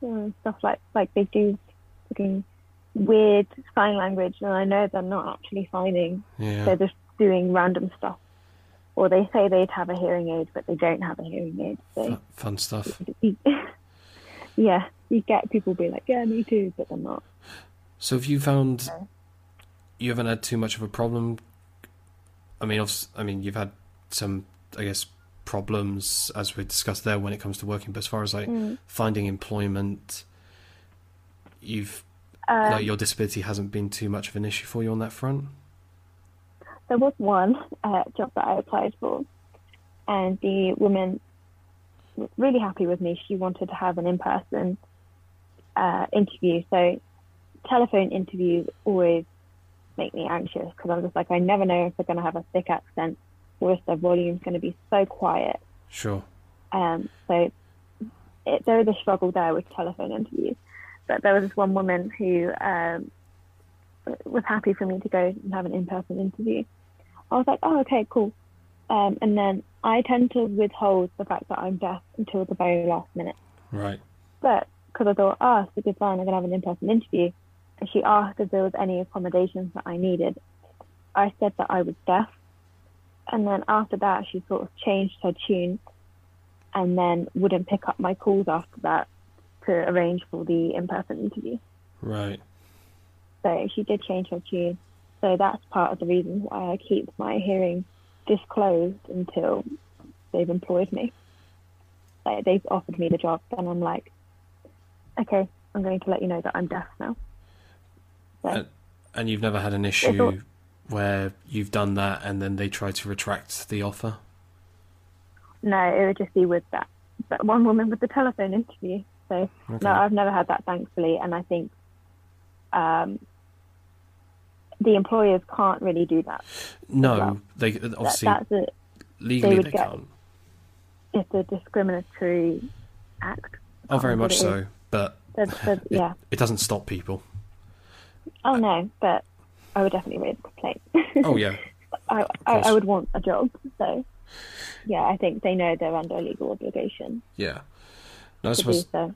you know, stuff like like they do fucking weird sign language and i know they're not actually signing yeah. they're just doing random stuff or they say they'd have a hearing aid but they don't have a hearing aid so Fu- fun stuff. yeah you get people being like yeah me too but they're not So have you found you haven't had too much of a problem? I mean, obs- I mean, you've had some, I guess, problems as we discussed there when it comes to working. But as far as like Mm. finding employment, you've um, like your disability hasn't been too much of an issue for you on that front. there was one uh, job that I applied for, and the woman was really happy with me. She wanted to have an in-person uh, interview. So telephone interviews always make me anxious because I'm just like I never know if they're going to have a thick accent or if their volume's going to be so quiet. Sure. Um, so it, there is a struggle there with telephone interviews. But there was this one woman who um, was happy for me to go and have an in-person interview. I was like, oh, okay, cool. Um, and then I tend to withhold the fact that I'm deaf until the very last minute. Right. But because I thought, oh, it's a good sign, I'm going to have an in-person interview. And she asked if there was any accommodations that I needed. I said that I was deaf. And then after that, she sort of changed her tune and then wouldn't pick up my calls after that to arrange for the in-person interview. Right. So she did change her tune. So that's part of the reason why I keep my hearing disclosed until they've employed me. Like they've offered me the job, and I'm like, okay, I'm going to let you know that I'm deaf now. So And, and you've never had an all- issue where you've done that and then they try to retract the offer. no, it would just be with that that one woman with the telephone interview. So Okay. no, I've never had that, thankfully, and I think um, the employers can't really do that. no, well. they that obviously that's a legally would they get- can't. it's a discriminatory act. Oh, very much is. so. But The, the, it, yeah. it doesn't stop people. Oh no, but I would definitely raise a complaint. Oh yeah, I, I. I would want a job. So yeah, I think they know they're under a legal obligation yeah. No, I suppose. so.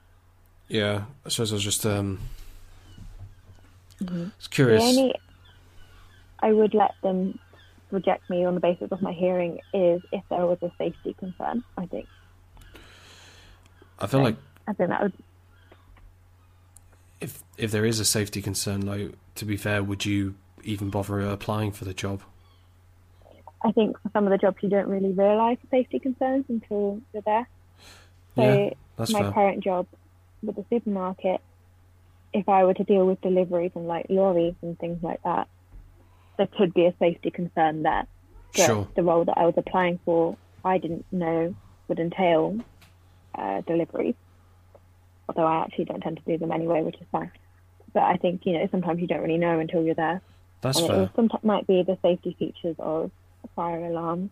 Yeah, I suppose I was just um, Mhm. was The curious. only I would let them reject me on the basis of my hearing is if there was a safety concern. I think. I feel like I think that would. if if there is a safety concern, though, to be fair, would you even bother applying for the job? I think for some of the jobs you don't really realise the safety concerns until you're there. So Yeah, That's my fair. current job with the supermarket, if I were to deal with deliveries and like lorries and things like that, there could be a safety concern there. But Sure. the role that I was applying for, I didn't know would entail uh, deliveries. Although I actually don't tend to do them anyway, which is fine. But I think you know sometimes you don't really know until you're there, That's and fair. sometimes might be the safety features of fire alarms,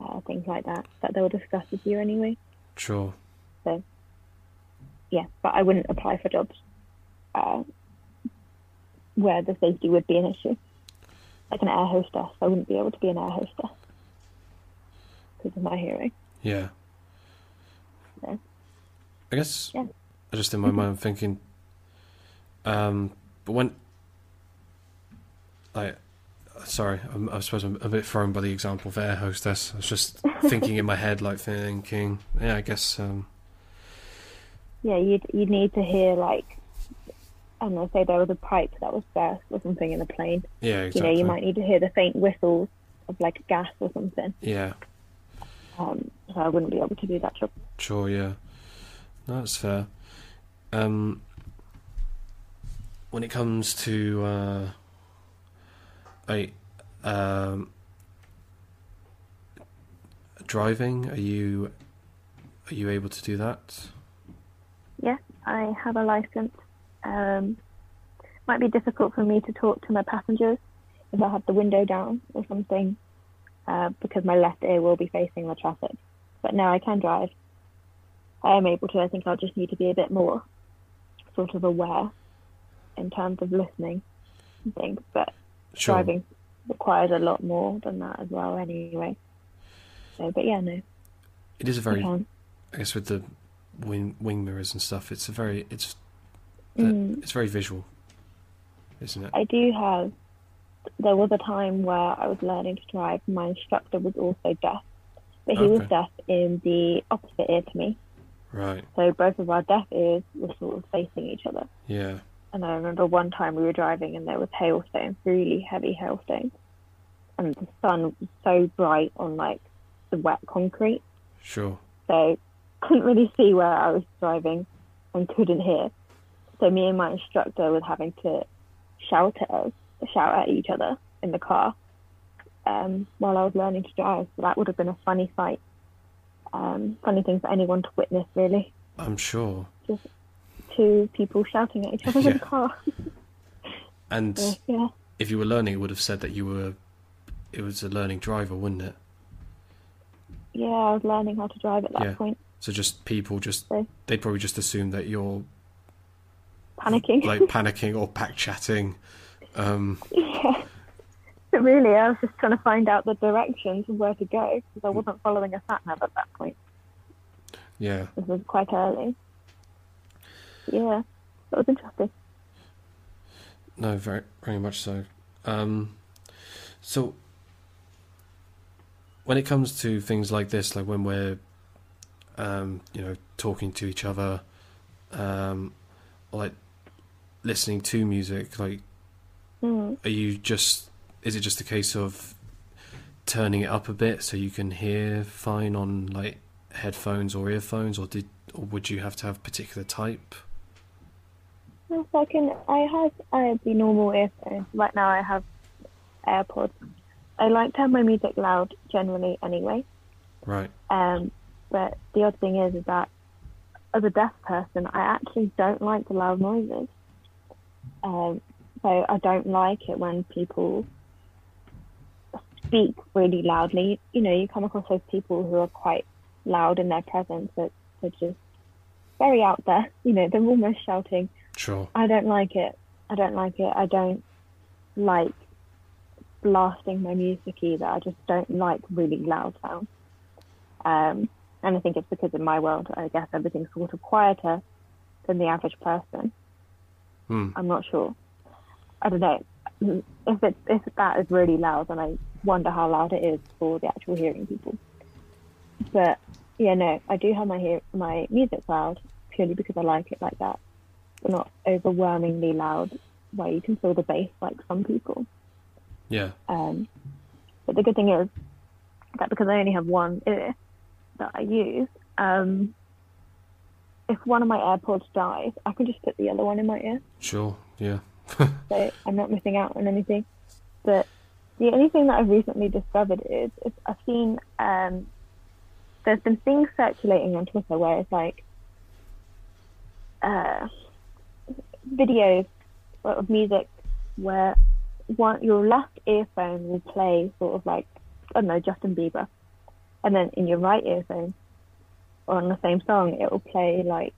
uh, things like that that they'll discuss with you anyway. Sure. So, Yeah, but I wouldn't apply for jobs uh, where the safety would be an issue. Like an air hostess, I wouldn't be able to be an air hostess because of my hearing. Yeah. So, I guess Yeah. just in my mind, I'm thinking, um, but when, like, sorry, I'm, I suppose I'm a bit thrown by the example of air hostess. I was just thinking in my head, like thinking, yeah, I guess, um, yeah, you'd you'd need to hear like I don't know, say there was a pipe that was burst or something in a plane. yeah, exactly. You know, you might need to hear the faint whistles of like gas or something. Yeah, Um, so I wouldn't be able to do that job. sure, yeah. No, that's fair. Um, when it comes to, uh, I, um, driving, are you, are you able to do that? Yeah, I have a license. Um, might be difficult for me to talk to my passengers if I have the window down or something, uh, because my left ear will be facing the traffic. But now I can drive. I am able to. I think I'll just need to be a bit more sort of aware in terms of listening and things. But Sure. driving requires a lot more than that as well, anyway. So, but yeah, no, It is a very. I guess, with the wing wing mirrors and stuff. It's a very, it's, Mm. it's very visual, isn't it? I do have. There was a time where I was learning to drive. My instructor was also deaf, but he was deaf in the opposite ear to me. Right. So both of our deaf ears were sort of facing each other. Yeah. And I remember one time we were driving and there was hailstones, really heavy hailstones, and the sun was so bright on like the wet concrete, Sure. so couldn't really see where I was driving and couldn't hear. So me and my instructor was having to shout at us, shout at each other in the car um, while I was learning to drive. So that would have been a funny sight. Um, funny thing for anyone to witness, really. I'm sure. Just Two people shouting at each other in the car. And So, yeah. if you were learning, it would have said that you were, it was a learning driver, wouldn't it? Yeah, I was learning how to drive at that Yeah. point. So just people just, So- they'd probably just assume that you're Panicking. like panicking or pack chatting. Um, yeah. But really, I was just trying to find out the directions and where to go because I wasn't following a sat nav at that point. yeah. This was quite early. Yeah, that was interesting. No, very, very much so. Um, so, when it comes to things like this, like when we're, um, you know, talking to each other, um, or like listening to music, like, Mm. are you just? Is it just a case of turning it up a bit so you can hear fine on like headphones or earphones, or did, or would you have to have particular type? Yes, I can. I have uh, the normal earphones. Right now, I have AirPods. I like to have my music loud generally, anyway. Right. Um, but the odd thing is, is that as a deaf person, I actually don't like the loud noises. Um, so I don't like it when people speak really loudly. You know, you come across those people who are quite loud in their presence, that they're just very out there. You know, they're almost shouting. Sure. I don't like it. I don't like it. I don't like blasting my music either. I just don't like really loud sounds. Um, and I think it's because in my world, I guess everything's sort of quieter than the average person. Hmm. I'm not sure. I don't know. If it if that is really loud, then I wonder how loud it is for the actual hearing people. But yeah, no, I do have my hear my music loud purely because I like it like that, but not overwhelmingly loud where you can feel the bass like some people. Yeah. Um, but the good thing is that because I only have one ear that I use, um, if one of my AirPods dies, I can just put the other one in my ear, Sure. Yeah. so I'm not missing out on anything. But the only thing that I've recently discovered is, is I've seen um, there's been things circulating on Twitter where it's like uh, videos of music where one your left earphone will play sort of like I don't know Justin Bieber, and then in your right earphone, or on the same song, it will play like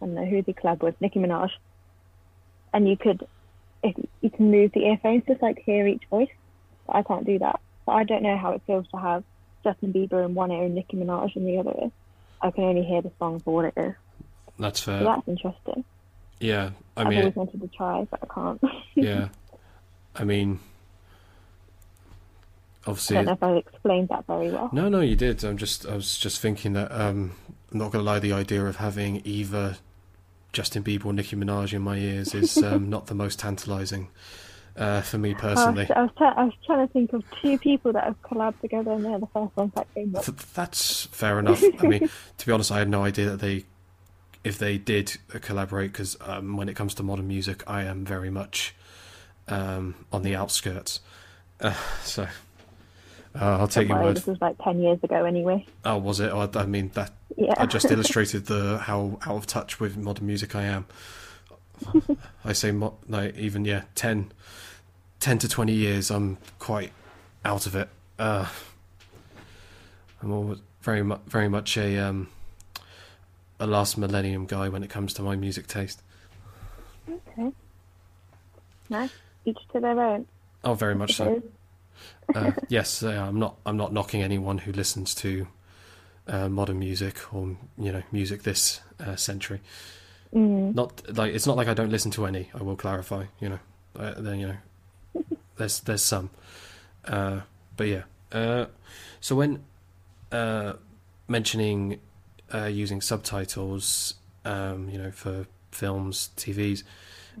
I don't know who the collab with, Nicki Minaj, and you could if you can move the earphones just like hear each voice. But I can't do that. So I don't know how it feels to have Justin Bieber in one ear and Nicki Minaj in the other ear. I can only hear the song for what it is. That's fair. So that's interesting. yeah, I mean, I've always wanted to try, but I can't. yeah, I mean, I obviously, don't know if I explained that very well. no, no, you did. I'm just, I was just thinking that. Um, I'm not gonna lie, the idea of having either Justin Bieber or Nicki Minaj in my ears is um, not the most tantalising uh, for me I was, personally. I, was try- I was trying to think of two people that have collabed together, and they're the first ones that came up. Th- that's fair enough. I mean, to be honest, I had no idea that they, if they did uh, collaborate, because um, when it comes to modern music, I am very much um, on the outskirts. Uh, so uh, I'll take Don't your worry, word. This was like ten years ago, anyway. Oh, was it? Oh, I mean, that Yeah. I just illustrated the how out of touch with modern music I am. I say mo- like even yeah, 10, 10 to twenty years. I'm quite out of it. Uh, I'm always very much very much a um, a last millennium guy when it comes to my music taste. Okay. Nice. Each to their own. Oh, very much so. Uh, yes, uh, I'm not. I'm not knocking anyone who listens to uh, modern music or you know music this uh, century. Mm. Not like it's not like I don't listen to any. I will clarify. You know, uh, then you know, there's there's some, uh, but yeah. Uh, so when uh, mentioning uh, using subtitles, um, you know, for films, TVs,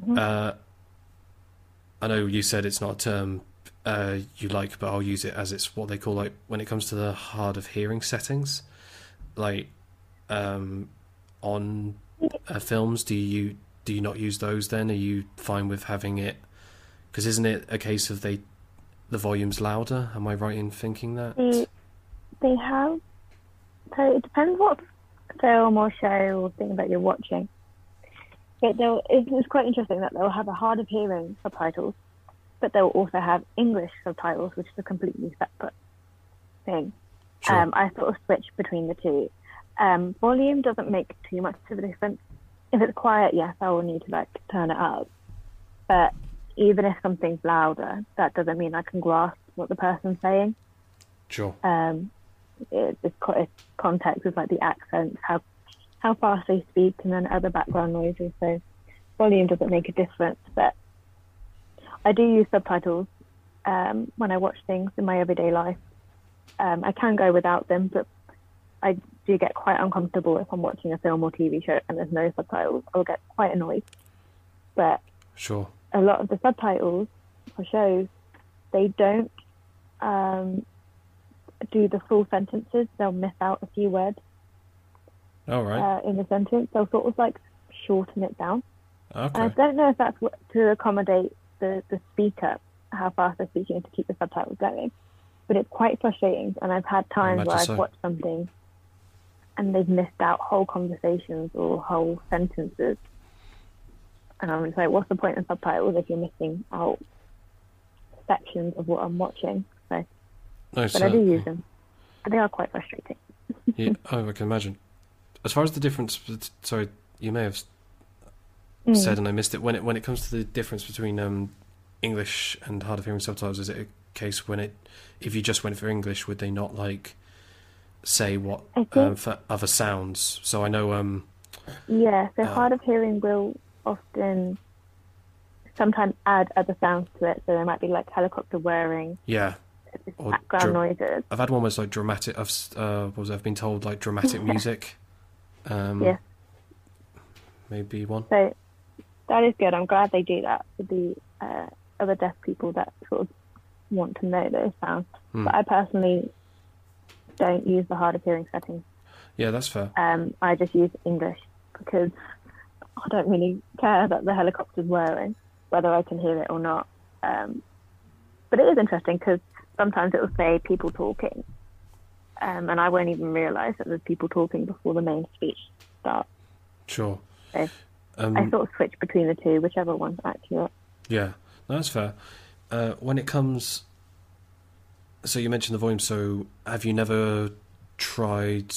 Mhm. uh, I know you said it's not a term uh, you like, but I'll use it as it's what they call like when it comes to the hard of hearing settings, like um, on uh, films. Do you do you not use those? Then are you fine with having it? Because isn't it a case of they the volume's louder? Am I right in thinking that? They, they have. So it depends what film or show or thing that you're watching. But they'll, it's, it's quite interesting that they'll have a hard of hearing subtitles, but they'll also have English subtitles, which is a completely separate thing. Sure. Um, I sort of switch between the two. Um, volume doesn't make too much of a difference. If it's quiet, yes, I will need to like turn it up. But even if something's louder, that doesn't mean I can grasp what the person's saying. sure. Um, it, it's, it's context with like the accents, how how fast they speak, and then other background noises. So volume doesn't make a difference. But I do use subtitles um, when I watch things in my everyday life. Um, I can go without them, but I do get quite uncomfortable if I'm watching a film or TV show and there's no subtitles. I'll get quite annoyed. But Sure. a lot of the subtitles for shows, they don't um, do the full sentences. They'll miss out a few words All right. uh, in the sentence. They'll sort of like shorten it down. And I don't know if that's to accommodate the, the speaker, how fast they're speaking to keep the subtitles going. But it's quite frustrating. And I've had times where I've so. watched something and they've missed out whole conversations or whole sentences. And I'm just like, what's the point of subtitles if you're missing out sections of what I'm watching? So, No, but I do use them. But they are quite frustrating. yeah, oh, I can imagine. As far as the difference, sorry, you may have Mm. said and I missed it. When it when it comes to the difference between um, English and hard of hearing subtitles, is it a case when it if you just went for English, would they not like say what um, for other sounds? So I know um yeah, so uh, hard of hearing will often sometimes add other sounds to it. So there might be like helicopter whirring, yeah Or background dra- noises. I've had one where it's like dramatic. I've uh, what was? I've been told like dramatic music. Um, Yeah. Maybe one. So that is good. I'm glad they do that for the uh, other deaf people that sort of want to know those sounds. Hmm. But I personally don't use the hard of hearing settings. Yeah, that's fair. Um, I just use English because I don't really care that the helicopter's whirring, whether I can hear it or not. Um, but it is interesting because sometimes it will say people talking, um, and I won't even realise that there's people talking before the main speech starts. Sure. Okay. Um, I sort of switch between the two, whichever one's accurate. Yeah, no, that's fair. Uh, when it comes so you mentioned the volume. So have you never tried?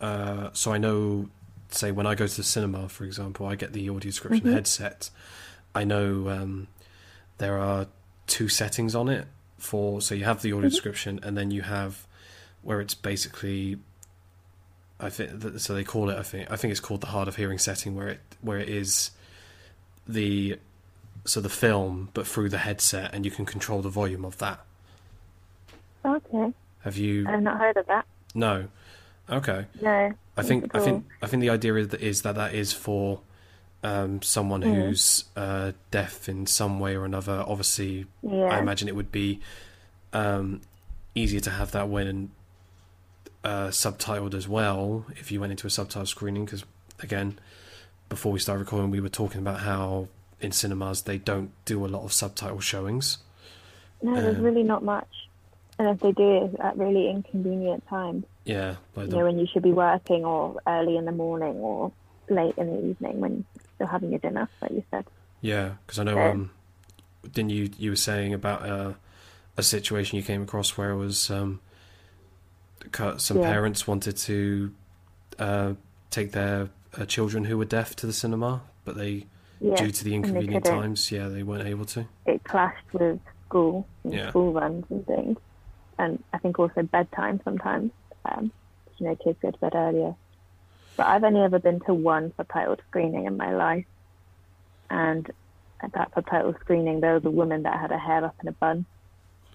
Uh, so I know, say when I go to the cinema, for example, I get the audio description Mhm. headset. I know um, there are two settings on it for. So you have the audio Mhm. description, and then you have where it's basically. I think th- so. They call it. I think. I think it's called the hard of hearing setting, where it where it is the so the film, but through the headset, and you can control the volume of that. Okay. Have you? I've not heard of that. No. Okay. No. I think I think I think the idea is that, is that that is for um, someone Mm. who's uh, deaf in some way or another. Obviously. Yeah. I imagine it would be um, easier to have that when uh, subtitled as well if you went into a subtitle screening. Because again, before we started recording, we were talking about how in cinemas they don't do a lot of subtitle showings. no, there's um, really not much. And if they do, it's at really inconvenient times. Yeah, You know, when you should be working or early in the morning or late in the evening when you're still having your dinner, like you said. Yeah, because I know. Yeah. Um, didn't you you were saying about uh, a situation you came across where it was um, some Yeah. parents wanted to uh, take their uh, children who were deaf to the cinema, but they Yeah. due to the inconvenient times, yeah, they weren't able to. it clashed with school and Yeah. school runs and things, and I think also bedtime sometimes. Um, you know, kids go to bed earlier. But I've only ever been to one subtitled screening in my life, and at that subtitled screening, there was a woman that had her hair up in a bun,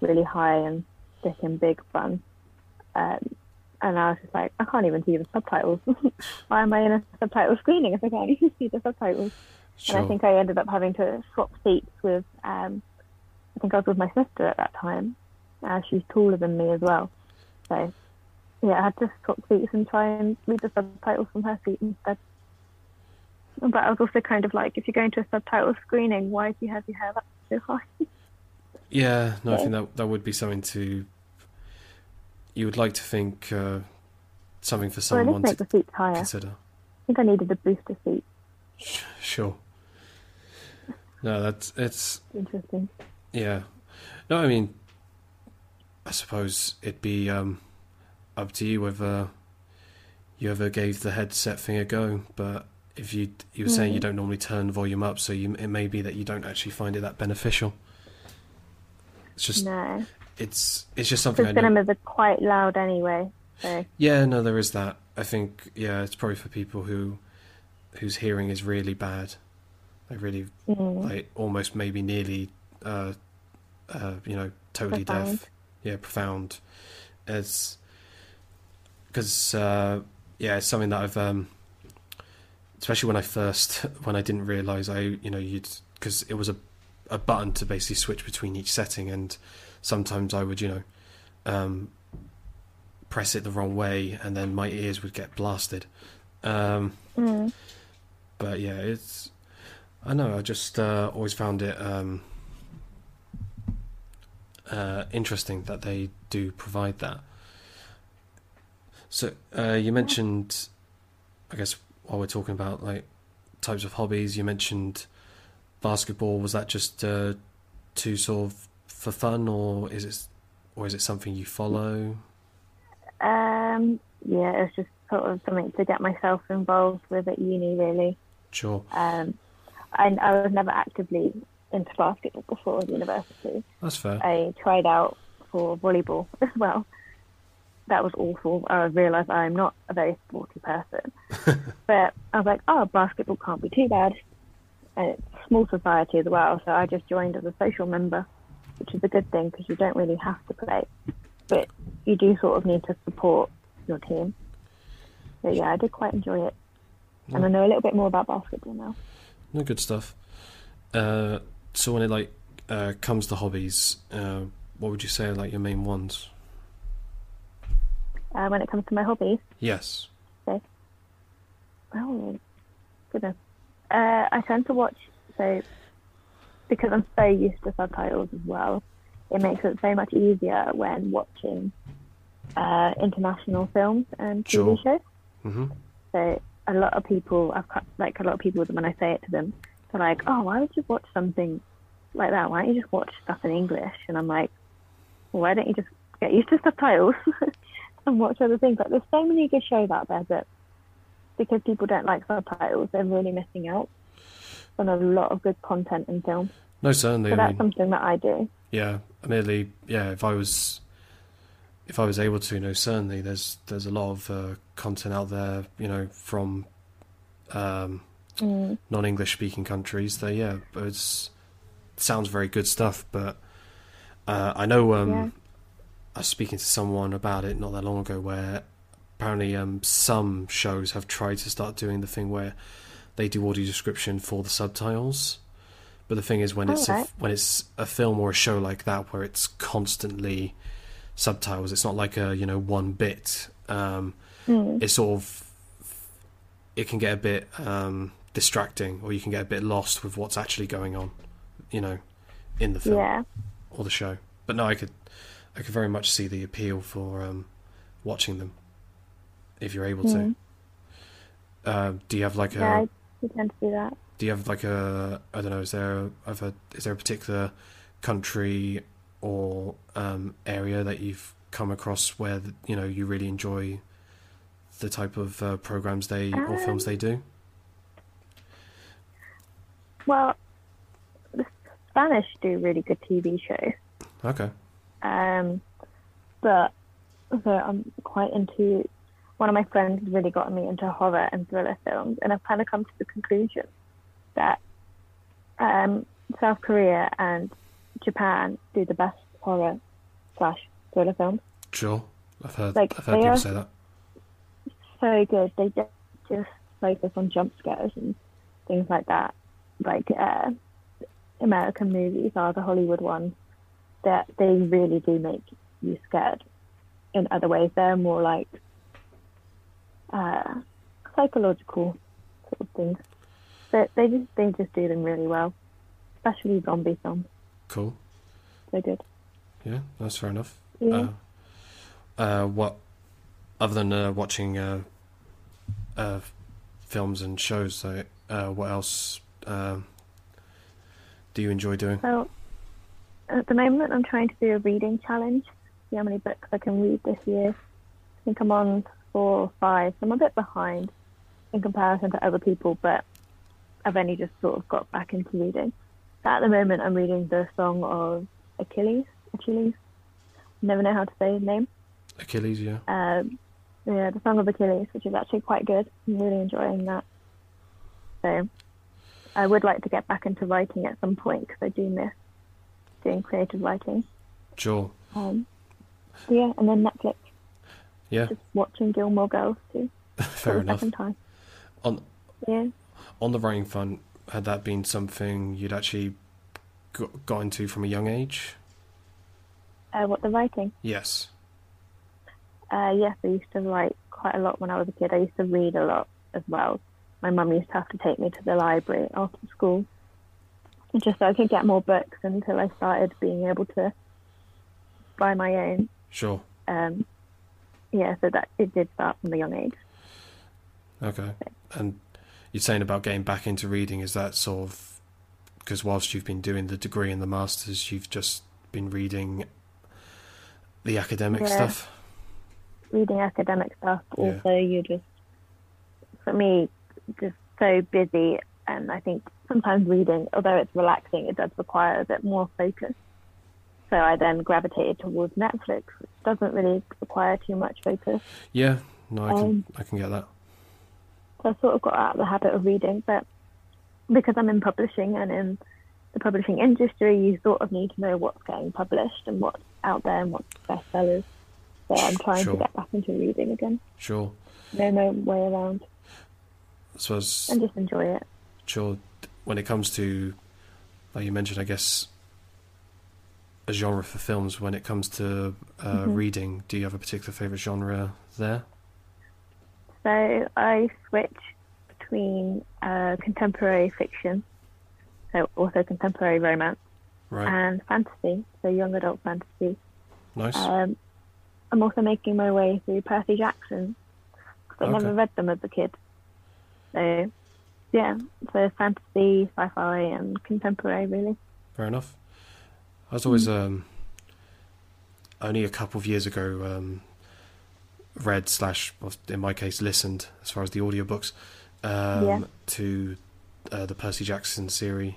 really high and thick and big bun, um, and I was just like, I can't even see the subtitles. Why am I in a subtitle screening if I can't even see the subtitles? Sure. And I think I ended up having to swap seats with, um, I think I was with my sister at that time. Uh, she's taller than me as well. So, yeah, I had to swap seats and try and read the subtitles from her seat instead. But I was also kind of like, if you're going to a subtitle screening, why do you have your hair up so high? yeah, no, I think that that would be something to. You would like to think uh, something for Well, someone least make to the seats higher. I think I needed a booster seat. Sure. No, that's it's Interesting. Yeah. No, I mean, I suppose it'd be um, up to you whether you ever gave the headset thing a go. But if you you were saying you Mm. don't normally turn the volume up, so you, it may be that you don't actually find it that beneficial. It's just No. It's it's just something know. cinemas are quite loud anyway. So, Yeah, no, there is that. I think yeah, it's probably for people who whose hearing is really bad. They really mm, like almost maybe nearly uh uh you know totally Profound. deaf yeah profound it's because uh yeah it's something that i've um especially when i first when i didn't realize i you know you'd because it was a a button to basically switch between each setting and sometimes i would you know um press it the wrong way and then my ears would get blasted um mm. but yeah, it's. I know. I just uh, always found it um, uh, interesting that they do provide that. So uh, you mentioned, I guess, while we're talking about like types of hobbies, you mentioned basketball. Was that just uh, to sort of for fun, or is it, or is it something you follow? Um, yeah, it was just sort of something to get myself involved with at uni, really. Sure, Um, I, I was never actively into basketball before university. that's fair. I tried out for volleyball as well. That was awful. I realised I'm not a very sporty person. but I was like, oh, basketball can't be too bad. And it's a small society as well, so I just joined as a social member, which is a good thing because you don't really have to play. But you do sort of need to support your team. So yeah, I did quite enjoy it. And I know a little bit more about basketball now. No good stuff. Uh, so when it like uh, comes to hobbies, uh, what would you say are like your main ones? Uh, when it comes to my hobbies, Yes. Okay. Oh, goodness. Uh, I tend to watch, so because I'm so used to subtitles as well, it makes it so much easier when watching uh, international films and TV Sure. shows. hmm So a lot of people, I've like a lot of people, when I say it to them, they're like, "Oh, why would you watch something like that? Why don't you just watch stuff in English?" And I'm like, well, "Why don't you just get used to subtitles and watch other things. Like there's so many good shows out there that because people don't like subtitles, they're really missing out on a lot of good content in film. No, certainly. So I that's mean, something that I do. yeah, admittedly, yeah. If I was, if I was able to, you know, certainly there's there's a lot of uh, content out there, you know, from um, Mm. non-English speaking countries. They yeah, but it's sounds very good stuff. But uh, I know um, Yeah. I was speaking to someone about it not that long ago, where apparently um, some shows have tried to start doing the thing where they do audio description for the subtitles. But the thing is, when it's a, when it's a film or a show like that, where it's constantly subtitles, it's not like a you know one bit. Um, Mm. it's sort of it can get a bit um, distracting, or you can get a bit lost with what's actually going on, you know, in the film Yeah. or the show. But no, I could I could very much see the appeal for um, watching them if you're able to. Mm. Uh, do you have like a Yeah, I we tend to do that. do you have like a I don't know is there a, a is there a particular country or um, area that you've come across where you know you really enjoy the type of uh, programs they or films Um, they do? Well, the Spanish do really good TV shows. Okay, Um, but so I'm quite into. One of my friends really got me into horror and thriller films, and I've kind of come to the conclusion that um, South Korea and Japan do the best horror slash thriller films. sure. I've heard Like, I've heard people say that. So good. They just just focus on jump scares and things like that. Like uh, American movies are the Hollywood ones that they really do make you scared. In other ways, they're more like uh, psychological sort of things. But they just they just do them really well, especially zombie films. Cool. They're good. Yeah, that's fair enough. Yeah. Uh, uh, what other than uh, watching uh, uh, films and shows, so, uh, what else um do you enjoy doing? So at the moment, I'm trying to do a reading challenge. See how many books I can read this year. I think I'm on four or five. So I'm a bit behind in comparison to other people, but I've only just sort of got back into reading. So at the moment, I'm reading the Song of Achilles. Achilles. Never know how to say his name. Achilles, yeah. Um, yeah, the Song of Achilles, which is actually quite good. I'm really enjoying that. So I would like to get back into writing at some point because I do miss doing creative writing. Sure. Um, yeah, and then Netflix, Yeah, just watching Gilmore Girls too fair enough. second time. On Yeah. on the writing front, had that been something you'd actually got, got into from a young age? Uh, what the writing? Yes. Uh, yes, I used to write quite a lot when I was a kid. I used to read a lot as well. My mum used to have to take me to the library after school, just so I could get more books until I started being able to buy my own. Sure. Um, yeah, so that it did start from a young age. Okay. And you're saying about getting back into reading, is that sort of because whilst you've been doing the degree and the masters, you've just been reading the academic Yeah. stuff? reading academic stuff. Yeah. Also, you're just, for me, just so busy. And I think sometimes reading, although it's relaxing, it does require a bit more focus. So I then gravitated towards Netflix, which doesn't really require too much focus. Yeah. No, I can Um, I can get that. So I sort of got out of the habit of reading. But because I'm in publishing and in the publishing industry, you sort of need to know what's getting published and what's out there and what's bestsellers. So I'm trying Sure. to get back into reading again. Sure. No, no way around. I suppose and just enjoy it. sure when it comes to like you mentioned, I guess a genre for films. When it comes to uh, Mhm. reading, do you have a particular favorite genre there? So I switch between uh, contemporary fiction, so also contemporary romance, Right. and fantasy, so young adult fantasy. nice. Um, I'm also making my way through Percy Jackson because I Okay. never read them as a kid. So yeah, so fantasy, sci-fi, and contemporary really. Fair enough. I was always Mm. um, only a couple of years ago um, read slash in my case listened as far as the audiobooks um, Yeah. to uh, the Percy Jackson series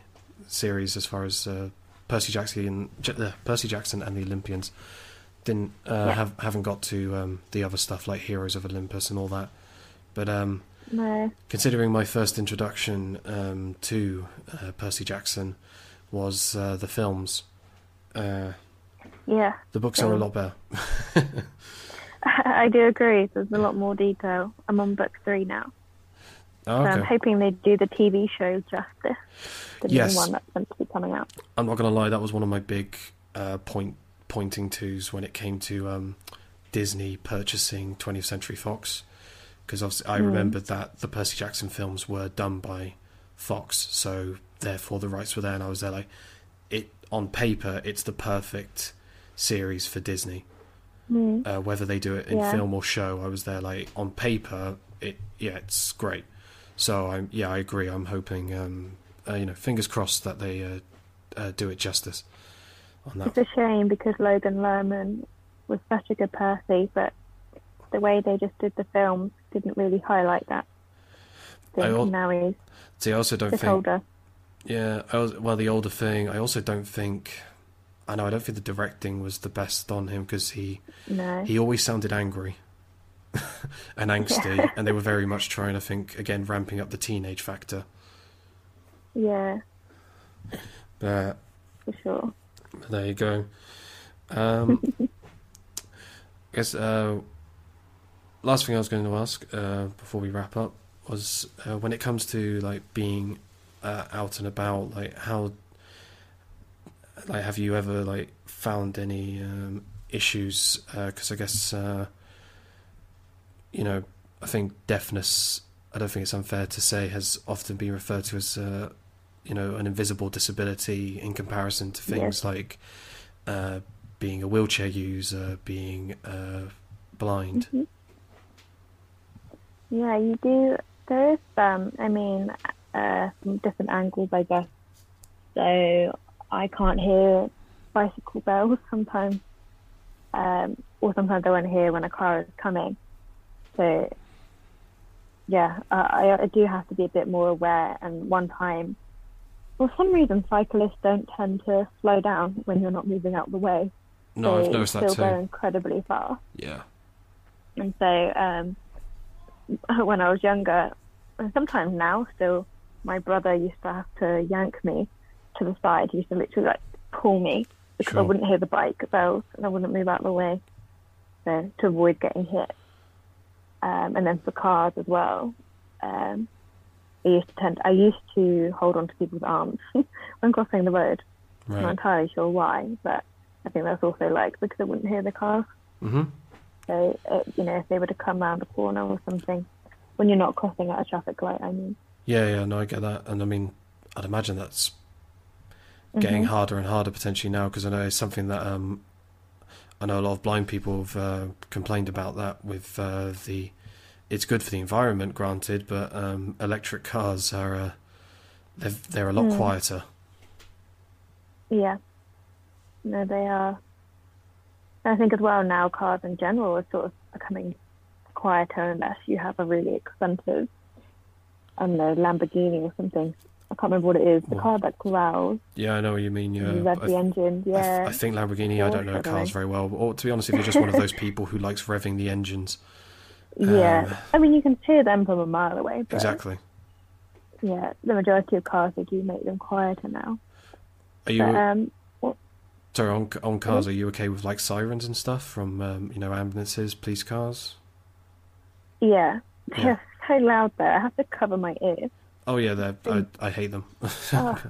series as far as uh, Percy Jackson J- uh, Percy Jackson and the Olympians didn't uh, Yeah. have haven't got to um, the other stuff like Heroes of Olympus and all that but um, No. considering my first introduction um, to uh, Percy Jackson was uh, the films uh, Yeah. the books are a lot better I do agree. There's a lot more detail. I'm on book three now. oh, So I'm hoping they do the TV show justice. The Yes. new one that's meant to be coming out. I'm not gonna lie, that was one of my big uh, point pointing tos when it came to um, Disney purchasing 20th Century Fox, because I Mm. remembered that the Percy Jackson films were done by Fox, so therefore the rights were there, and I was there like, it on paper, it's the perfect series for Disney. Mm. Uh, whether they do it in Yeah. film or show, I was there like on paper, it yeah, it's great. So I'm yeah, I agree. I'm hoping, um, uh, you know, fingers crossed that they uh, uh, do it justice on that. It's a shame because Logan Lerman was such a good Percy, but the way they just did the film didn't really highlight that. I al- now he's See, I also don't think. older. Yeah, I was, well, the older thing. I also don't think. I know. I don't think the directing was the best on him because he No. he always sounded angry and angsty, and they were very much trying. I think again ramping up the teenage factor. Yeah, But for sure. there you go. Um, I guess uh, last thing I was going to ask uh, before we wrap up was uh, when it comes to like being uh, out and about, like how, like have you ever like found any um, issues? Because I guess uh, you know I think deafness. I don't think it's unfair to say has often been referred to as uh, you know an invisible disability in comparison to things Yes. like uh, being a wheelchair user, being uh, blind. Mhm. Yeah, you do. There is um, I mean, uh, from different angles, I guess. So I can't hear bicycle bells sometimes, um, or sometimes I won't hear when a car is coming. So yeah, I, I do have to be a bit more aware. And one time, for some reason, cyclists don't tend to slow down when you're not moving out of the way. No, they I've noticed that still too. go incredibly fast. Yeah. And so um, when I was younger, and sometimes now still, my brother used to have to yank me to the side. He used to literally like pull me because I wouldn't hear the bike bells and I wouldn't move out of the way, so to avoid getting hit. Um, and then for cars as well, um, I used to tend. I used to hold on to people's arms when crossing the road. I'm not entirely sure why, but I think that's also like because I wouldn't hear the cars. hmm So, uh, you know, if they were to come round a corner or something, when you're not crossing at a traffic light, I mean. Yeah, yeah, no, I get that, and I mean, I'd imagine that's getting Mhm. harder and harder potentially now because I know it's something that um, I know a lot of blind people have uh, complained about that with uh, the. It's good for the environment, granted, but um, electric cars are uh, they're they're a lot Hmm. quieter. Yeah. No, they are. And I think as well now cars in general are sort of becoming quieter unless you have a really expensive, I don't know, Lamborghini or something. I can't remember what it is. The Well, car that growls, Yeah, I know what you mean. Yeah, you rev I, the engine. I Yeah. I think Lamborghini. I don't know I cars very well, or to be honest, if you're just one of those people who likes revving the engines, yeah. um, I mean, you can hear them from a mile away, but exactly. yeah, the majority of cars, they do make them quieter now. Are you But, um, sorry on on cars? Are you okay with like sirens and stuff from um, you know ambulances, police cars? Yeah, Yeah. so loud there. I have to cover my ears. Oh yeah, they're, I. I hate them. Ah.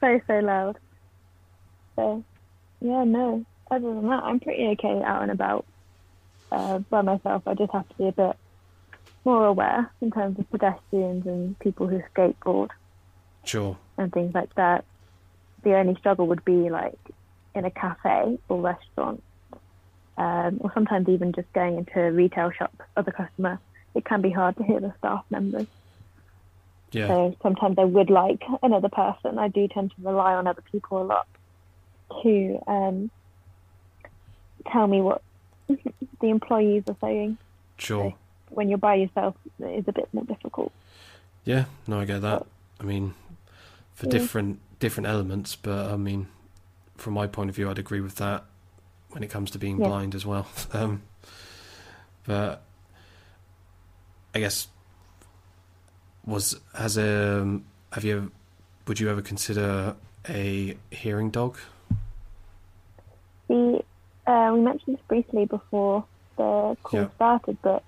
So, so loud. So, yeah, no. Other than that, I'm pretty okay out and about uh, by myself. I just have to be a bit more aware in terms of pedestrians and people who skateboard sure. and things like that. The only struggle would be like in a cafe or restaurant, um, or sometimes even just going into a retail shop as a customer. It can be hard to hear the staff members. Yeah. So sometimes I would like another person. I do tend to rely on other people a lot to um, tell me what the employees are saying. Sure. When you're by yourself, it is a bit more difficult. Yeah, no, I get that. I mean, for Yeah. different different elements, but I mean, from my point of view, I'd agree with that when it comes to being Yeah. blind as well. Um, but I guess was has um have you would you ever consider a hearing dog? The uh, we mentioned this briefly before the call Yeah. started, but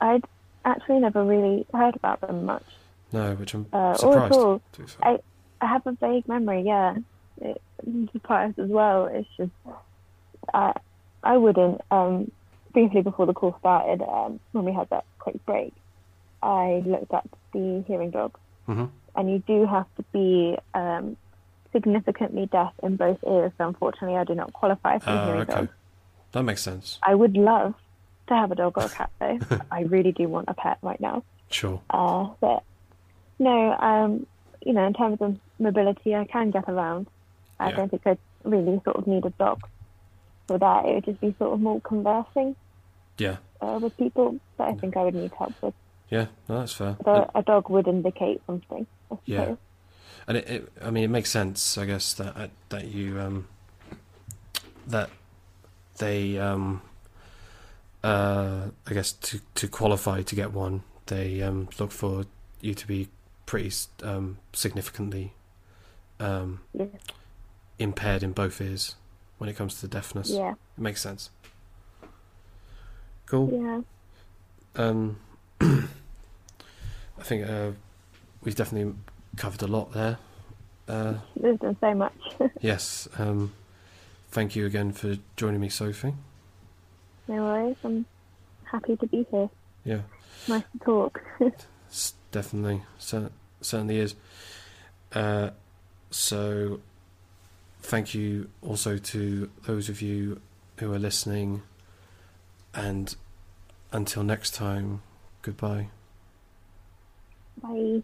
I'd actually never really heard about them much. No, which I'm Uh, surprised. all. be. I have a vague memory, yeah. It, I'm surprised as well. It's just, I, I wouldn't. Um, briefly before the call started, um, when we had that quick break, I looked up the hearing dog, Mhm. and you do have to be um, significantly deaf in both ears. So unfortunately, I do not qualify for Ah, hearing okay. dog. That makes sense. I would love to have a dog or a cat, though. I really do want a pet right now. Sure. Uh, but no, um, you know, in terms of mobility, I can get around. I Yeah. don't think I really sort of need a dog for that. It would just be sort of more conversing Yeah. Uh, with people that I think I would need help with. Yeah. No, that's fair. So a dog would indicate something. Yeah. and it, it I mean it makes sense I guess that that you um that they um uh I guess to to qualify to get one they um look for you to be pretty um significantly um Yeah. impaired in both ears when it comes to deafness Yeah. it makes sense cool Yeah. um, I think uh, we've definitely covered a lot there. Uh, There's been so much. yes. Um, thank you again for joining me, Sophie. no worries. I'm happy to be here. Yeah, Nice to talk. definitely cer- certainly is. Uh, so, thank you also to those of you who are listening, and until next time, goodbye. Bye.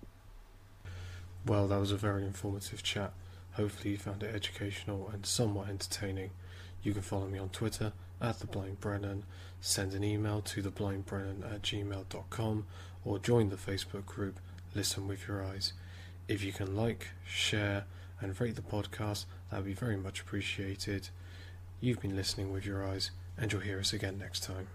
Well, that was a very informative chat. Hopefully, you found it educational and somewhat entertaining. You can follow me on Twitter at the Blind Brennan, send an email to theblindbrennan at gmail.com, or join the Facebook group Listen with Your Eyes. If you can like, share, and rate the podcast, that would be very much appreciated. You've been listening with your eyes, and you'll hear us again next time.